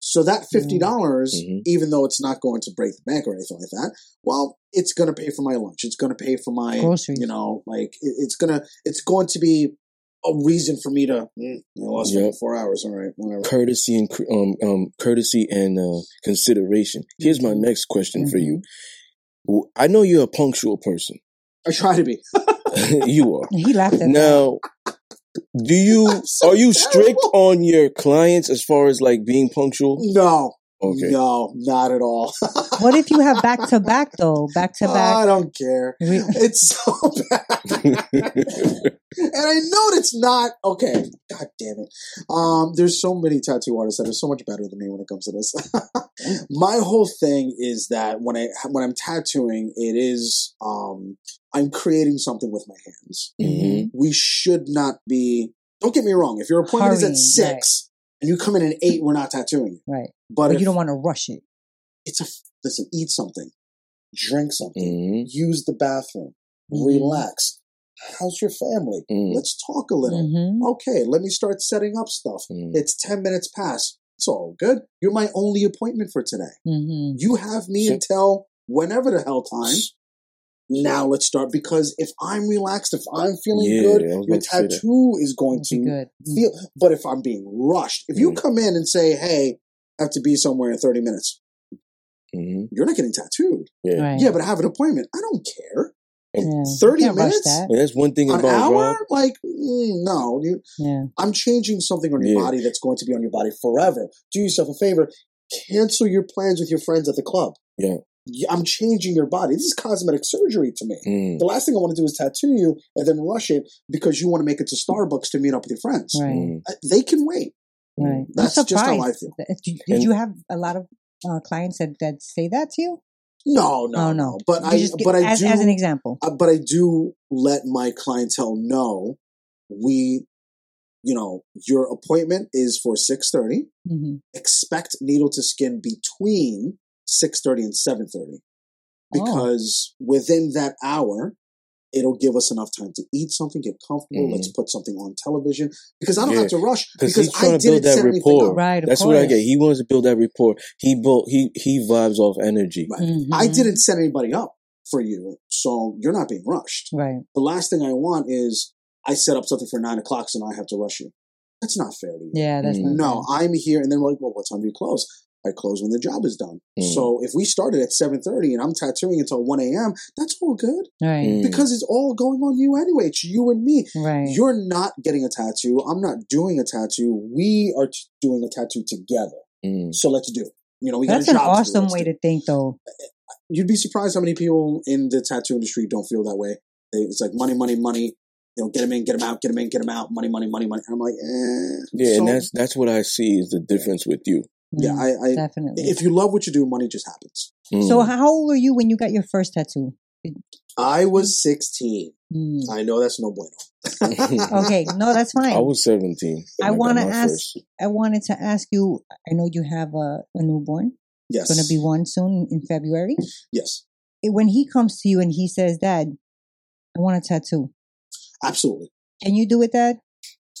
So that fifty dollars, Mhm. even though it's not going to break the bank or anything like that, well, it's going to pay for my lunch. It's going to pay for my, Groceries. you know, like it, it's gonna, it's going to be a reason for me to. Mm, I lost Yep. four hours. All right, whatever. Courtesy and um um courtesy and uh, consideration. Here's Mm-hmm. my next question for you. I know you're a punctual person. I try to be. you are. He laughed at that. Now, do you so are you strict terrible. on your clients as far as like being punctual? No, Okay. no, not at all. What if you have back to back though? Back to back. I don't care. It's so bad. and I know it's not okay. God damn it. Um, there's so many tattoo artists that are so much better than me when it comes to this. My whole thing is that when I when I'm tattooing, it is um I'm creating something with my hands. Mhm. We should not be. Don't get me wrong. If your appointment is at six and you come in at eight, we're not tattooing you. Right. But, But if you don't want to rush it. it's a listen, eat something, drink something, Mhm. use the bathroom, Mhm. relax. How's your family? Mm. Let's talk a little. Mhm. Okay, let me start setting up stuff. Mm. It's 10 minutes past. It's all good. You're my only appointment for today. Mhm. You have me until whenever the hell time. Now let's start because if I'm relaxed, if I'm feeling Yeah, good, your about to say that. tattoo is going to good. Mm. feel. But if I'm being rushed, if you Mm. come in and say, "Hey, I have to be somewhere in 30 minutes," Mhm. you're not getting tattooed. Yeah. Right. Yeah, but I have an appointment. I don't care. Yeah. 30 You can't rush minutes? that. and that's one thing An about hour? Rob. Like, mm, no. You, Yeah. I'm changing something on your Yeah. body that's going to be on your body forever. Do yourself a favor. Cancel your plans with your friends at the club. Yeah. Y- I'm changing your body. This is cosmetic surgery to me. Mm. The last thing I want to do is tattoo you and then rush it because you want to make it to Starbucks to meet up with your friends. Right. Mm. Uh, They can wait. Right. That's just how I feel. Did, did you have a lot of uh, clients that, that say that to you? No, no, oh, no. no. But You I, just get- but I as, do, as an example. uh, but I do let my clientele know we, you know, your appointment is for six thirty. hmm expect needle to skin between 6.30 and 7.30 Oh. because within that hour It'll give us enough time to eat something, get comfortable. Let's put something on television because I don't Mm-hmm. Yeah. have to rush Because because he's trying I to build didn't set that anything rapport. up. Right, of That's what I get. He wants to build that rapport. He built. He he vibes off energy. Right. Mhm. I didn't set anybody up for you, so you're not being rushed. Right. The last thing I want is I set up something for nine o'clock, so now I have to rush you. That's not fair to you. Yeah, that's Mm. not No, I'm here, and then we're like, well, what time do you close? I close when the job is done. Mm. So if we started at seven thirty and I'm tattooing until one a.m., that's all good. Right. Mm. because it's all going on you anyway. It's you and me. Right. You're not getting a tattoo. I'm not doing a tattoo. We are t- doing a tattoo together. Mm. So let's do it. You know, we That's got an a job to awesome Let's way do to think, though. You'd be surprised how many people in the tattoo industry don't feel that way. They, it's like money, money, money. You know, get them in, get them out, get them in, get them out. Money, money, money, money. I'm like, eh. Yeah, So, and that's that's what I see is the difference with you. Yeah. Mm, I, I definitely. if you love what you do, money just happens. Mm. so, how old were you when you got your first tattoo? I was 16. Mm. I know that's no bueno. Okay, no, that's fine. I was seventeen. I want to ask. first. I wanted to ask you. I know you have a, a newborn. Yes. Going to be one soon in February. Yes. When he comes to you and he says, "Dad, I want a tattoo," Absolutely. can you do it, Dad?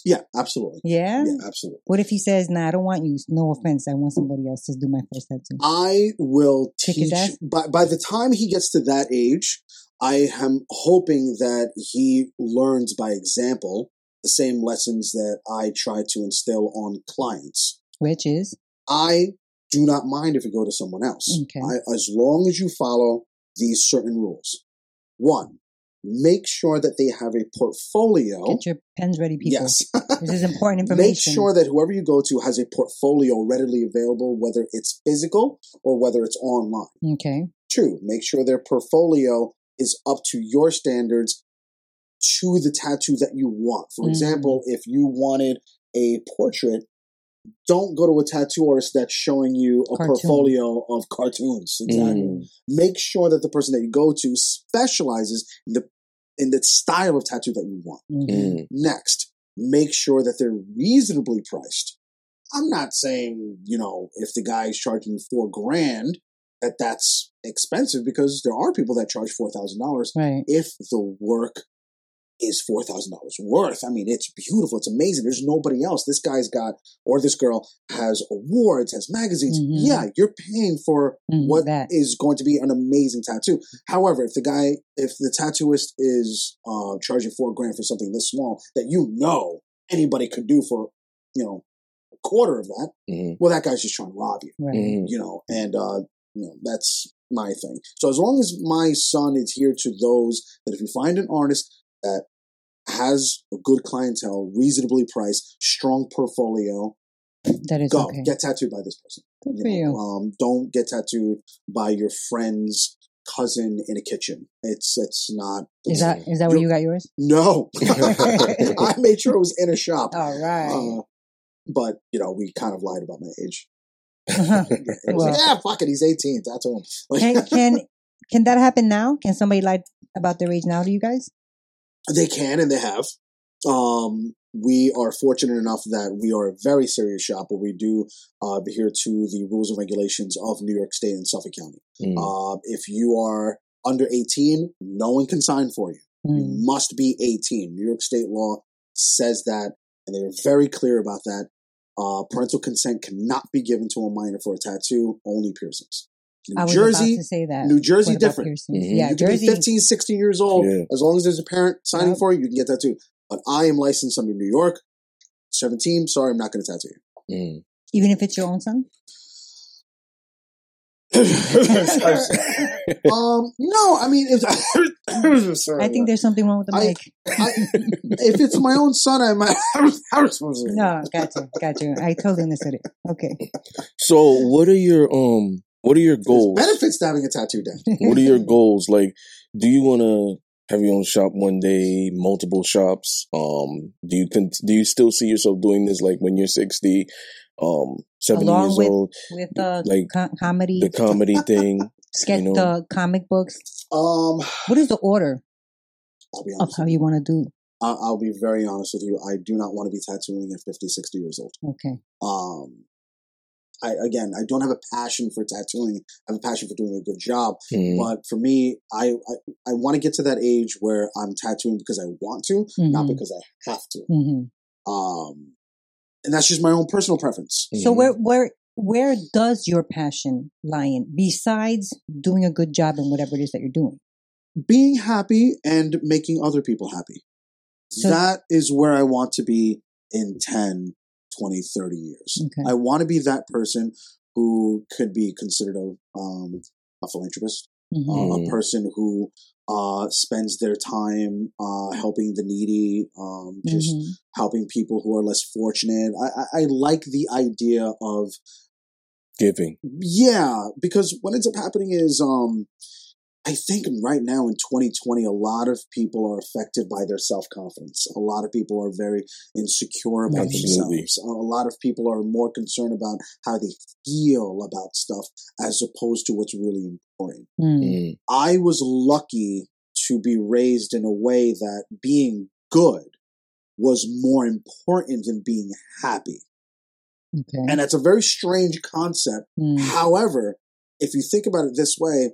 Yeah, absolutely. Yeah. Yeah, absolutely. What if he says, "Nah, I don't want you. No offense. I want somebody else to do my first tattoo." I will Kick teach. By, by the time he gets to that age, I am hoping that he learns by example the same lessons that I try to instill on clients. Which is I do not mind if you go to someone else. Okay. I, as long as you follow these certain rules. One, make sure that they have a portfolio. get your pens ready, people. Yes. This is important information. Make sure that whoever you go to has a portfolio readily available, whether it's physical or whether it's online. Okay. Two, make sure their portfolio is up to your standards to the tattoo that you want. For Mhm. example, if you wanted a portrait, don't go to a tattoo artist that's showing you a Cartoon. portfolio of cartoons. Exactly. Mm. Make sure that the person that you go to specializes in the in the style of tattoo that you want. Mhm. Mm. Next, make sure that they're reasonably priced. I'm not saying, you know, if the guy is charging four grand, that that's expensive because there are people that charge $4,000 Right. if the work is $4,000 worth. I mean, it's beautiful. It's amazing. There's nobody else. This guy's got, or this girl has awards, has magazines. Mhm. Yeah, you're paying for Mhm, what that. is going to be an amazing tattoo. However, if the guy, if the tattooist is uh, charging four grand for something this small that you know anybody could do for, you know, a quarter of that, Mhm. well, that guy's just trying to rob you, Right. Mhm. you know, and, uh, you know, that's my thing. So as long as my son is here to those that if you find an artist that has a good clientele, reasonably priced, strong portfolio, That is go okay. get tattooed by this person. Good You for know, you. Um, don't get tattooed by your friend's cousin in a kitchen. It's it's not. Is that is that where you got yours? No, I made sure it was in a shop. All right. Uh, but you know, we kind of lied about my age. Was Well- like, yeah, fuck it, he's eighteen. That's him. can can can that happen now? Can somebody lie about their age now to you guys? They can and they have. Um, we are fortunate enough that we are a very serious shop where we do uh, adhere to the rules and regulations of New York State and Suffolk County. Mm. Uh, if you are under 18, no one can sign for you. You Mm. must be 18. New York State law says that, and they are very clear about that. Uh, parental consent cannot be given to a minor for a tattoo, only piercings. New I was Jersey, about to say that. New Jersey What different. piercings? Mhm. Yeah, you can Jersey. be 15, 16 years old. Yeah. As long as there's a parent signing Yep. for you, you can get tattooed. But I am licensed under New York. 17, sorry, I'm not going to tattoo you. Mm. Even if it's your own son. um, no, I mean, if, sorry, I think there's something wrong with the I- mic. I, if it's my own son, I might. I was supposed to. No, got you, got you. I totally understood it. Okay. So, what are your um? What are your There's goals? benefits to having a tattoo done. What are your goals? Like, do you want to have your own shop one day? Multiple shops? Um, do you con- do you still see yourself doing this? Like when you're sixty, um, seventy Along years with- old, With the Like, co- comedy, the comedy thing. sketch, you know. the comic books. Um, What is the order I'll be of how you want to do? I'll, I'll be very honest with you. I do not want to be tattooing at 50, 60 years old. Okay. Um, I again, I don't have a passion for tattooing. I have a passion for doing a good job. Mhm. But for me, I I, I want to get to that age where I'm tattooing because I want to, not Mhm. because I have to. Mhm. Um, and that's just my own personal preference. So where where where does your passion lie in besides doing a good job in whatever it is that you're doing? Being happy and making other people happy. So- that is where I want to be in 10, 20, 30 years. Okay. I want to be that person who could be considered a, um, a philanthropist, Mhm. uh, a person who uh, spends their time uh, helping the needy, um, just Mhm. helping people who are less fortunate. I, I, I like the idea of Giving. yeah, because what ends up happening is, um, I think right now in 2020, a lot of people are affected by their self confidence. A lot of people are very insecure about Absolutely. themselves. A lot of people are more concerned about how they feel about stuff as opposed to what's really important. Mm. I was lucky to be raised in a way that being good was more important than being happy. Okay. And that's a very strange concept. Mm. However, if you think about it this way,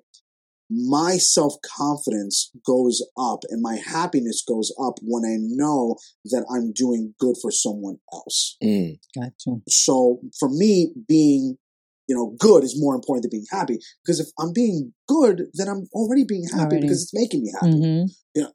my self confidence goes up and my happiness goes up when I know that I'm doing good for someone else. Mm. Got you. So for me, being you know good is more important than being happy because if I'm being good, then I'm already being happy Already. because it's making me happy. hmm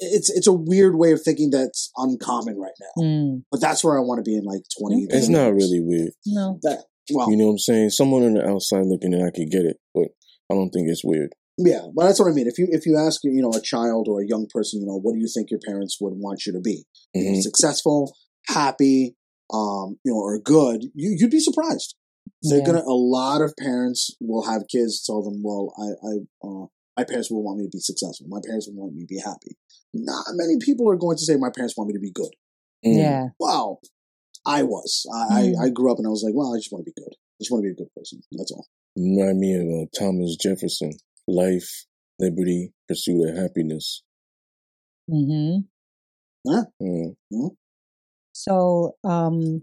It's it's a weird way of thinking that's uncommon right now, Mm. but that's where I want to be in like twenty. Okay. It's not really weird. No. that. Well, You know what I'm saying? Someone on the outside looking in, I could get it, but I don't think it's weird. Yeah, but that's what I mean. If you if you ask you know a child or a young person, you know, what do you think your parents would want you to be? You know, Mhm. Successful, happy, um, you know, or good? You you'd be surprised. They're Yeah. gonna. A lot of parents will have kids tell them, "Well, I, I, uh, my parents will want me to be successful. My parents will want me to be happy." Not many people are going to say, "My parents want me to be good." Mm. Yeah. Wow, I was. I, Mm. I, I grew up and I was like, "Well, I just want to be good. I just want to be a good person. That's all." Remind me of uh, Thomas Jefferson. Life, liberty, pursuit of happiness. hmm Mm. So, um,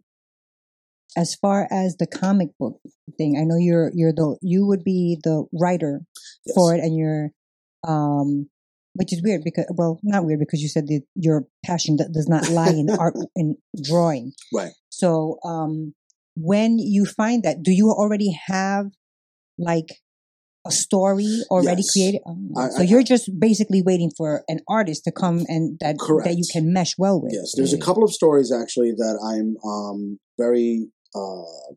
as far as the comic book thing, I know you're you're the you would be the writer Yes. for it, and you're, um, which is weird because well, not weird because you said that your passion do- does not lie in art in drawing. Right. So, um, when you find that, do you already have like a story already Yes. created? Oh, I- so I- you're just basically waiting for an artist to come and that that you can mesh well with. Yes, there's a couple of stories actually that I'm um, very uh,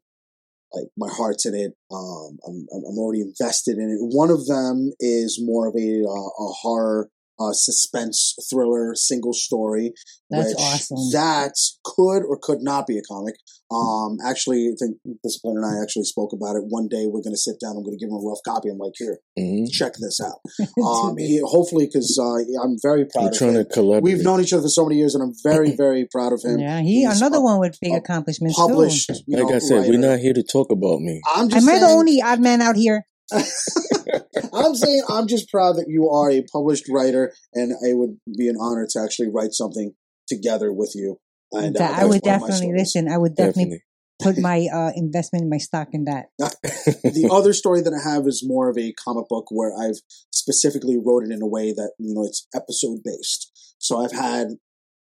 like my heart's in it. Um, I'm, I'm I'm already invested in it. One of them is more of a uh, a horror uh, suspense thriller single story. That's which awesome. That could or could not be a comic. Um, actually, I think Discipline and I actually spoke about it. One day we're going to sit down. I'm going to give him a rough copy. I'm like, here, Mm-hmm. check this out. Um, he, hopefully, because uh, I'm very proud We're of trying him. to collaborate. We've known each other for so many years, and I'm very, very proud of him. Yeah, he He's another pu- one with big accomplishments Published, too. you like I said, we're not here to talk about me. I'm Am just I the saying, only odd man out here? I'm saying I'm just proud that you are a published writer, and it would be an honor to actually write something together with you. And uh, That I would one of my definitely listen. I would definitely, Definitely. put my uh, investment, my stock in that. the other story that I have is more of a comic book where I've specifically wrote it in a way that you know it's episode based. So I've had,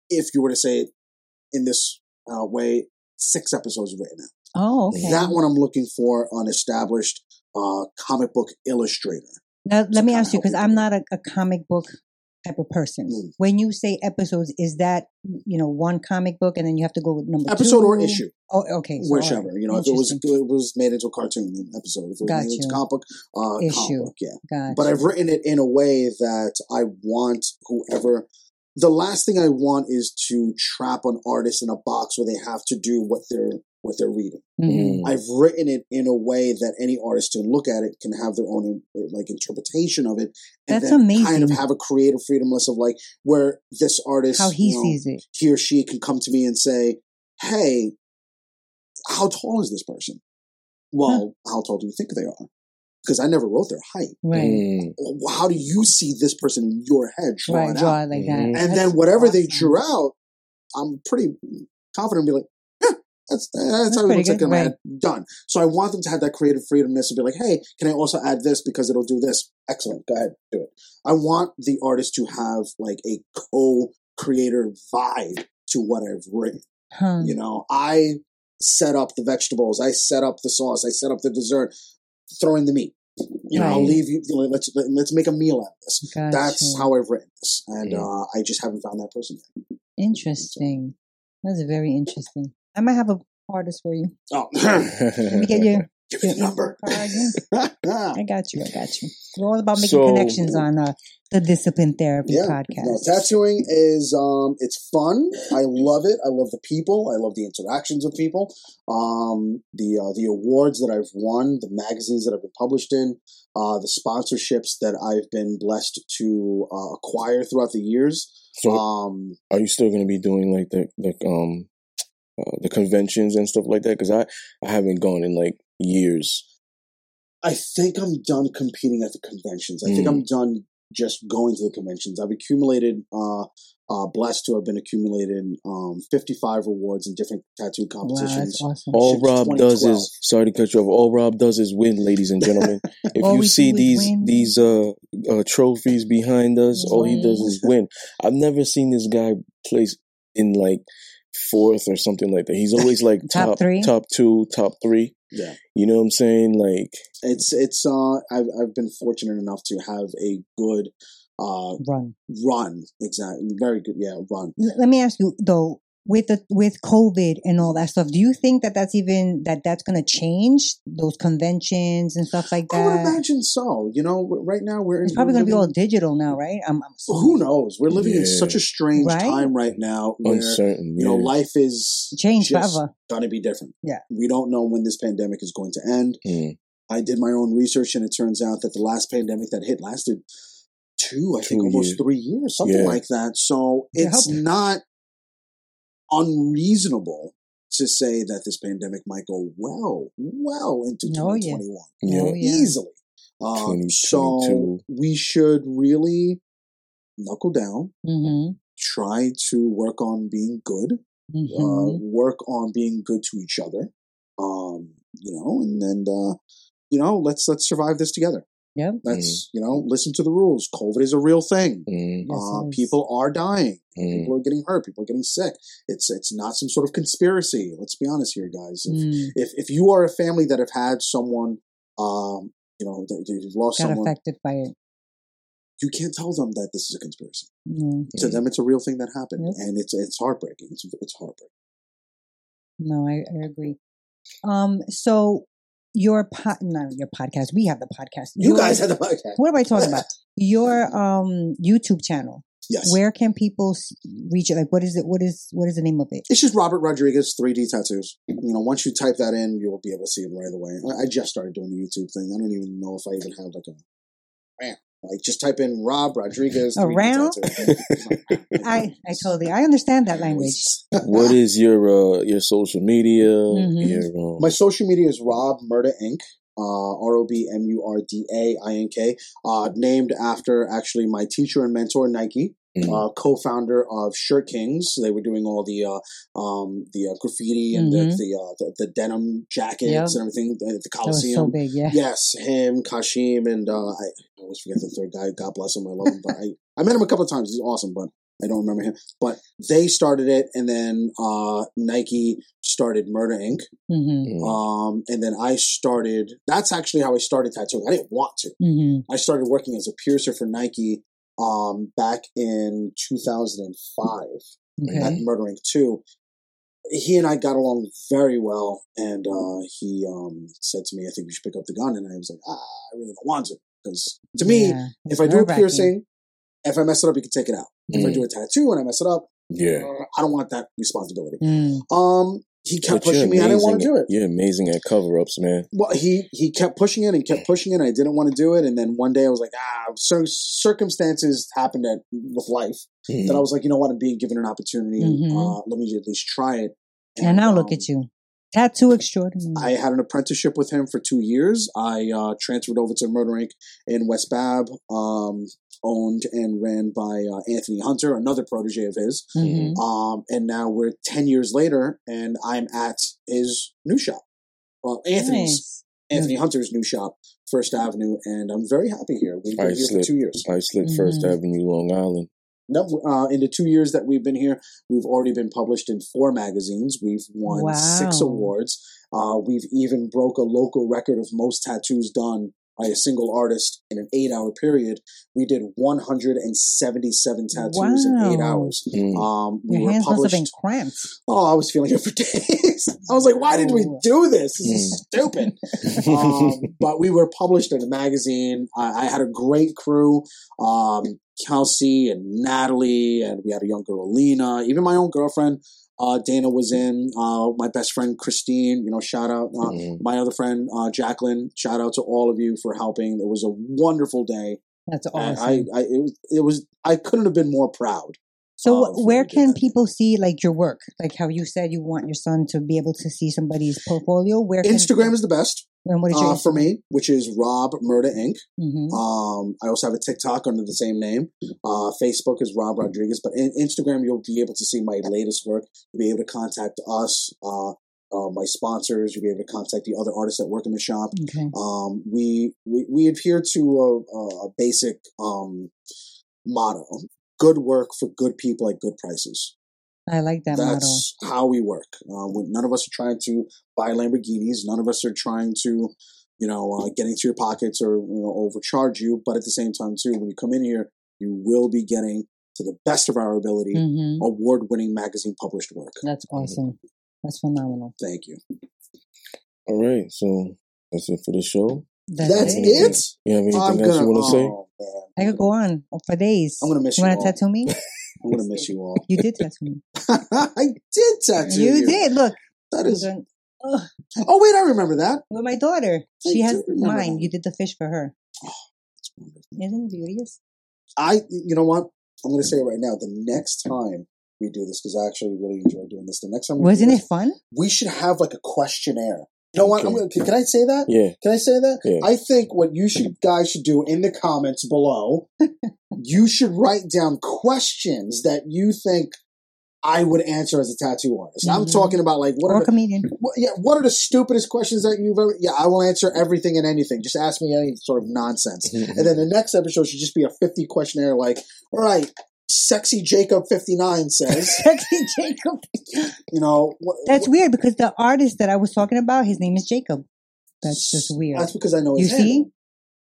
if you were to say it in this uh, way, six episodes written out. Oh, okay. That one I'm looking for an established uh, comic book illustrator. Now, let me ask you because I'm not a, a comic book type of person. Mm. When you say episodes, is that you know one comic book and then you have to go with number Episode two? or issue, Oh, okay. so, all right. whichever. You know, if it was Interesting. it was made into a cartoon an episode, if it was Got made into you. comic book, uh, Issue. comic book, yeah. But I've written it in a way that I want whoever. The last thing I want is to trap an artist in a box where they have to do what they're what they're reading. Mhm. Mm. I've written it in a way that any artist can look at it, can have their own uh, like interpretation of it, and That's then amazing. kind of have a creative freedom freedomless of like where this artist, How he you know, sees it. he or she can come to me and say, "Hey, how tall is this person?" Well, how tall do you think they are? Because I never wrote their height. Right. Mm. Well, How do you see this person in your head? Draw Right. it Draw out. it like that. And That's then whatever they awesome. drew out, I'm pretty confident. Be like, yeah, That's that's, That's how it looks like good, my right. head. Done. So I want them to have that creative freedomness to be like, hey, can I also add this because it'll do this? Excellent. Go ahead, do it. I want the artist to have like a co-creator vibe to what I've written. Huh. You know, I set up the vegetables, I set up the sauce, I set up the dessert, throw in the meat. You know, I'll leave you. Let's let's make a meal out of this. Gotcha. That's how I've written this, and Mm. uh, I just haven't found that person yet. Interesting. That's very interesting. I might have a artist for you. Oh, Let me get your, give me the number. I got you. I got you. We're all about making So- connections on uh, the Discipline Therapy yeah, podcast. no, tattooing is um, it's fun. I love it. I love the people. I love the interactions with people. Um, the uh, the awards that I've won, the magazines that I've been published in, uh, the sponsorships that I've been blessed to uh, acquire throughout the years. so, Um, are you still going to be doing like the the um uh, the conventions and stuff like that? Because I I haven't gone in like years. I think I'm done competing at the conventions. I think Mm. I'm done just going to the conventions. I've accumulated, uh, uh, blessed to have been accumulated um, 55 awards in different tattoo competitions. that's awesome. All Rob does is sorry to cut you off. All Rob does is win, ladies and gentlemen. If All you see these win. these uh, uh trophies behind us, all he does is win. I've never seen this guy place in like fourth or something like that. He's always like Top top three? top two, top three. Yeah. You know what I'm saying? Like It's it's uh I've I've been fortunate enough to have a good uh Run. run. Exactly. Very good. Yeah, run. L- Let me ask you though, with the with COVID and all that stuff, do you think that that's even that that's going to change those conventions and stuff like that? I would that? imagine so. You know, right now we're in It's probably going to be all digital now, right? I'm, I'm Well, who knows? We're living in such a strange Right? time right now where uncertain. you know yeah. life is Change just forever. gonna be different. Yeah. We don't know when this pandemic is going to end. Mm. I did my own research and it turns out that the last pandemic that hit lasted two, I think Two almost three years, something Yeah. like that. So it's help. not unreasonable to say that this pandemic might go well, well into Oh, yeah. 2021. Oh, yeah. Easily. Um, so we should really knuckle down, Mm-hmm. try to work on being good, Mm-hmm. uh, work on being good to each other. Um, you know, and then uh, you know, let's let's survive this together. Yep. Let's you know listen to the rules. COVID is a real thing. Mm, Yes, uh, it is. people are dying. mm. People are getting hurt. People are getting sick. It's it's not some sort of conspiracy. Let's be honest here, guys. If Mm. if, if you are a family that have had someone, um, you know, that that you've lost Got someone, affected by it. you can't tell them that this is a conspiracy. Yeah. To them, it's a real thing that happened, Yep. and it's it's heartbreaking. It's it's heartbreaking. No, I, I agree. Um, so your pod, not your podcast. We have the podcast. You Your- guys have the podcast. What am I talking about? Your um YouTube channel. Yes. Where can people reach it? Like, what is it? What is what is the name of it? It's just Robert Rodriguez 3D tattoos. You know, once you type that in, you'll be able to see it right away. I, I just started doing the YouTube thing. I don't even know if I even have like a man. Like just type in Rob Rodriguez Around? I I totally I understand that language. what is your uh your social media? Mhm. Your um, My social media is Rob Murda Ink. Uh, R O B M U R D A I N K. Uh, named after actually my teacher and mentor Nike. Mm, uh, co-founder of Shirt Kings. They were doing all the uh, um, the uh, graffiti and the Mhm. the, uh, the the denim jackets Yep. and everything. The, the That was so Coliseum. big, yeah. Yes, him, Kasheme, and uh, I always forget the third guy. God bless him. I love him, but I I met him a couple of times. He's awesome, but I don't remember him. But they started it, and then uh, Nike started Murder Ink. Mm-hmm. mm, Um, and then I started. That's actually how I started tattooing. I didn't want to. Mm-hmm. I started working as a piercer for Nike um, back in 2005 Okay. at Murder Ink. 2. He and I got along very well, and uh, he um, said to me, I think you should pick up the gun. And I was like, ah, I really don't want to. Because to me, Yeah, if I do a piercing, if I mess it up, you can take it out. If I Mm. do a tattoo and I mess it up, yeah. uh, I don't want that responsibility. Mm. Um, he kept But pushing me. I didn't want to do it. You're amazing at cover ups, man. Well, he he kept pushing it and kept pushing it. And I didn't want to do it, and then one day I was like, ah, cir- circumstances happened at, with life Mm. that I was like, you know what, I'm being given an opportunity. Mhm. Uh, let me at least try it. And now look um, at you, tattoo extraordinary. I had an apprenticeship with him for two years. I uh, transferred over to Murder Ink. in West Bab um, owned and ran by uh, Anthony Hunter, another protege of his. Mhm. Um, and now we're 10 years later, and I'm at his new shop. Well, Anthony's, Nice. Anthony Hunter's new shop, First Avenue, and I'm very happy here. We've been I here for two years. I slid First. Avenue, Long Island. No, uh, in the two years that we've been here, we've already been published in four magazines. We've won six awards. Uh, we've even broke a local record of most tattoos done by a single artist in an eight-hour period. We did 177 tattoos in eight hours. Mm. Um, we Your were hands must have published. been cramped. Oh, I was feeling it for days. I was like, why did we do this? This is stupid. um, but we were published in a magazine. I, I had a great crew. Um, Kelsey and Natalie, and we had a young girl, Alina. Even my own girlfriend, uh, Dana was in. Uh, my best friend, Christine, you know, shout out. Uh, Mhm. My other friend, uh, Jacqueline, shout out to all of you for helping. It was a wonderful day. That's And awesome. I, I, it was, it was, I couldn't have been more proud. so, of where what we did can that people see like your work? Like how you said you want your son to be able to see somebody's portfolio. Where can Instagram is the best. And what is uh, for me, which is Rob Murda Ink. hmm Um, I also have a TikTok under the same name. Uh, Facebook is Rob Rodriguez, but in Instagram you'll be able to see my latest work. You'll be able to contact us, uh, uh, my sponsors. You'll be able to contact the other artists that work in the shop. Okay. Um, we, we we adhere to a, a basic um, motto: good work for good people at good prices. I like that motto. That's how we work. Uh, when none of us are trying to buy Lamborghinis. None of us are trying to, you know, uh, get into your pockets or you know overcharge you. But at the same time, too, when you come in here, you will be getting to the best of our ability, hmm award-winning magazine published work. That's awesome. That's phenomenal. Thank you. All right, so that's it for the show. That's it. You have anything I'm else gonna. you want to say? oh, man. I could go on for days. I'm gonna miss you you want to tattoo me? I'm gonna miss you all. You did tattoo me. I did tattoo you. you did. Look. That is. Ugh, Ugh, Oh wait, I remember that. with my daughter. I She has mine. that. You did the fish for her. Oh, wonderful. Isn't it beauteous? I, you know what? I'm going to say mm. it right now. The next time we do this, because I actually really enjoy doing this. The next time, we Wasn't it this, fun? We should have like a questionnaire. You know what? I'm Okay. gonna, can, can I say that? Yeah. Can I say that? Yeah. I think what you should guys should do in the comments below, you should write down questions that you think I would answer as a tattoo artist. I'm Mhm. talking about like what Or are a the, comedian. what, yeah, what are the stupidest questions that you've ever? Yeah, I will answer everything and anything. Just ask me any sort of nonsense. And then the next episode should just be a 50 questionnaire like, all right, sexy Jacob 59 says, Sexy Jacob. you know, what, That's weird because the artist that I was talking about, his name is Jacob. That's just weird. That's because I know You his see? handle.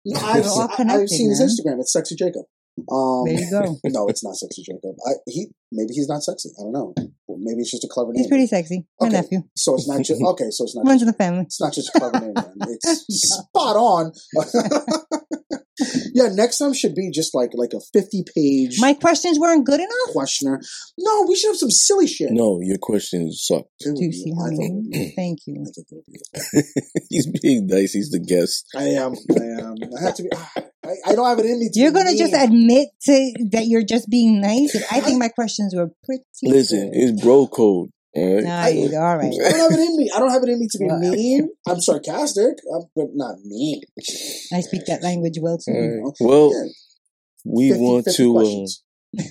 No, I've, I- I've seen his. Instagram. It's sexy Jacob. Um, There you go. no, it's not sexy Jacob. I, he maybe he's not sexy. I don't know. Maybe it's just a clever name. He's pretty sexy. My Okay. nephew. So it's not just okay. So it's not Runs just, in the family. it's not just a clever name. Then. It's spot on. Yeah, next time should be just like like a fifty page My questions weren't good enough. Questioner, No, we should have some silly shit. No, your questions suck. It would Do you see how think it many? would be- Thank you. I think it would be- He's being nice. He's the guest. I am. I am. I have to be. Ah, I, I don't have it in me. To You're gonna just admit to that you're just being nice. I think my questions were pretty. Listen, good. it's bro code. All right. Nah, you- all right. I don't have it in me. I don't have it in me to be Well, mean. I'm sarcastic, I'm, but not mean. I speak that language well too. All right. Well, Yeah, we 50 want 50 to uh,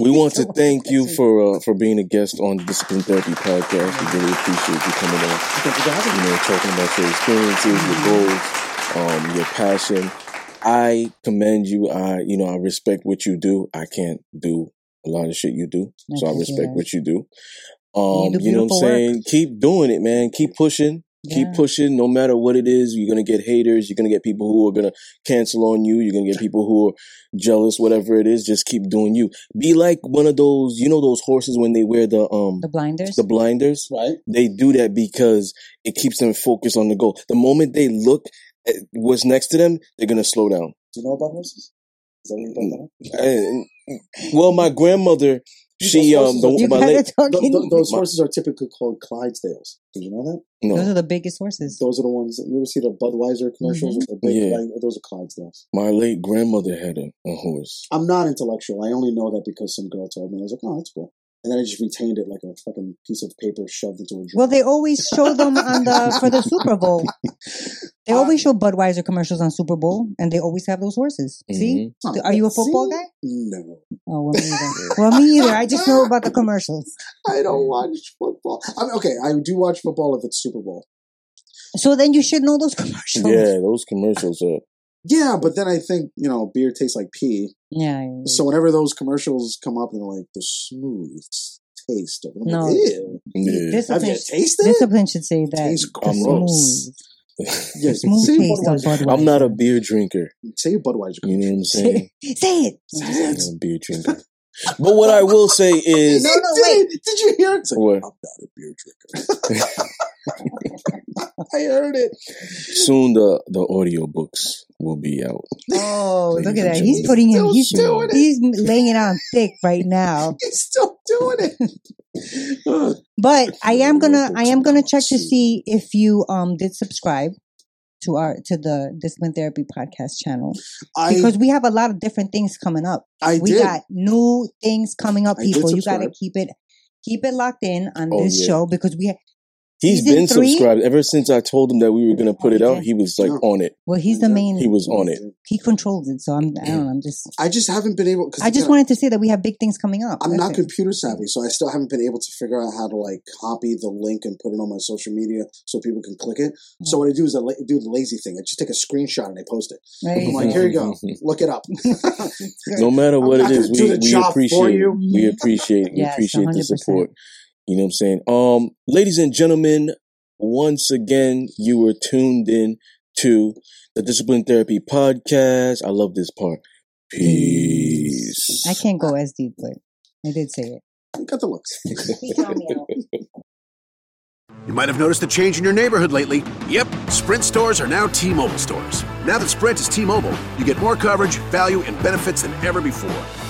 we want to thank you for uh, for being a guest on the Discipline Therapy podcast. We really appreciate you coming on. Thank you for You know, talking about your experiences, your goals, um, your passion. I commend you. I you know I respect what you do. I can't do a lot of shit you do, so I respect what you do. Um, do you know what I'm beautiful work. saying? Keep doing it, man. Keep pushing. Keep pushing. No matter what it is, you're gonna get haters. You're gonna get people who are gonna cancel on you. You're gonna get people who are jealous. Whatever it is, just keep doing you. Be like one of those. You know those horses when they wear the um The blinders. the blinders. Right? They do that because it keeps them focused on the goal. The moment they look at what's next to them, they're gonna slow down. Do you know about horses? Is that what you brought that up? Well, my grandmother, she Those um, horses the, you my late, those horses are typically called Clydesdales. Did you know that? No. Those are the biggest horses. Those are the ones that you ever see the Budweiser commercials Mhm. with the big Yeah. like, those are Clydesdales. my late grandmother had a, a horse. I'm not intellectual. I only know that because some girl told me. I was like, oh, that's cool. And then I just retained it like a fucking piece of paper shoved into a drawer. Well, they always show them on the for the Super Bowl. They um, always show Budweiser commercials on Super Bowl, and they always have those horses. See? Mm-hmm. Huh, Are you a see? football guy? No, Oh, well, me either. well, me either. I just know about the commercials. I don't watch football. I mean, okay, I do watch football if it's Super Bowl. So then you should know those commercials. Yeah, those commercials are. Yeah, but then I think you know beer tastes like pee. Yeah. yeah, So whenever those commercials come up, they're like the smooth taste of it. I'm No. like, Ew. Yeah. Have Discipline, you tasted it? discipline should say that. Tastes The gross. smooth, smooth say taste of Budweiser. Budweiser. I'm not a beer drinker. Say Budweiser. You know what I'm saying? Say, say it. I'm not a beer drinker. But what I will say is, No, no, did, wait. Did you hear it? It's like, What? I'm not a beer drinker. I heard it. soon the the audio books will be out. Oh, look at and that. He's putting him, he's, doing it. he's laying it on thick right now. He's still doing it. But I am gonna, I am gonna check to see if you, um, did subscribe to our, to the Discipline Therapy podcast channel I because we have a lot of different things coming up. I we did. got new things coming up, I people. You gotta keep it, keep it locked in on Oh, this yeah. show because we, He's Season been three? subscribed ever since I told him that we were gonna put it out. He was like Yeah. on it. well, he's the main, He was on it. he controls it. So I'm, I don't know, I'm just, I just haven't been able. Cause I just again, wanted to say that we have big things coming up. I'm That's not it. computer savvy, so I still haven't been able to figure out how to like copy the link and put it on my social media so people can click it. So mm. what I do is I la- do the lazy thing. I just take a screenshot and I post it. Right? I'm like, here you go, look it up. No matter I'm what it is, we, we job for appreciate you. we appreciate we Yes, appreciate the 100%. support. You know what I'm saying? Um, ladies and gentlemen, once again, you were tuned in to the Discipline Therapy Podcast. I love this part. Peace. I can't go as deep, but I did say it. You got the looks. He found me out. You might have noticed a change in your neighborhood lately. Yep, Sprint stores are now T Mobile stores. Now that Sprint is T Mobile, you get more coverage, value, and benefits than ever before.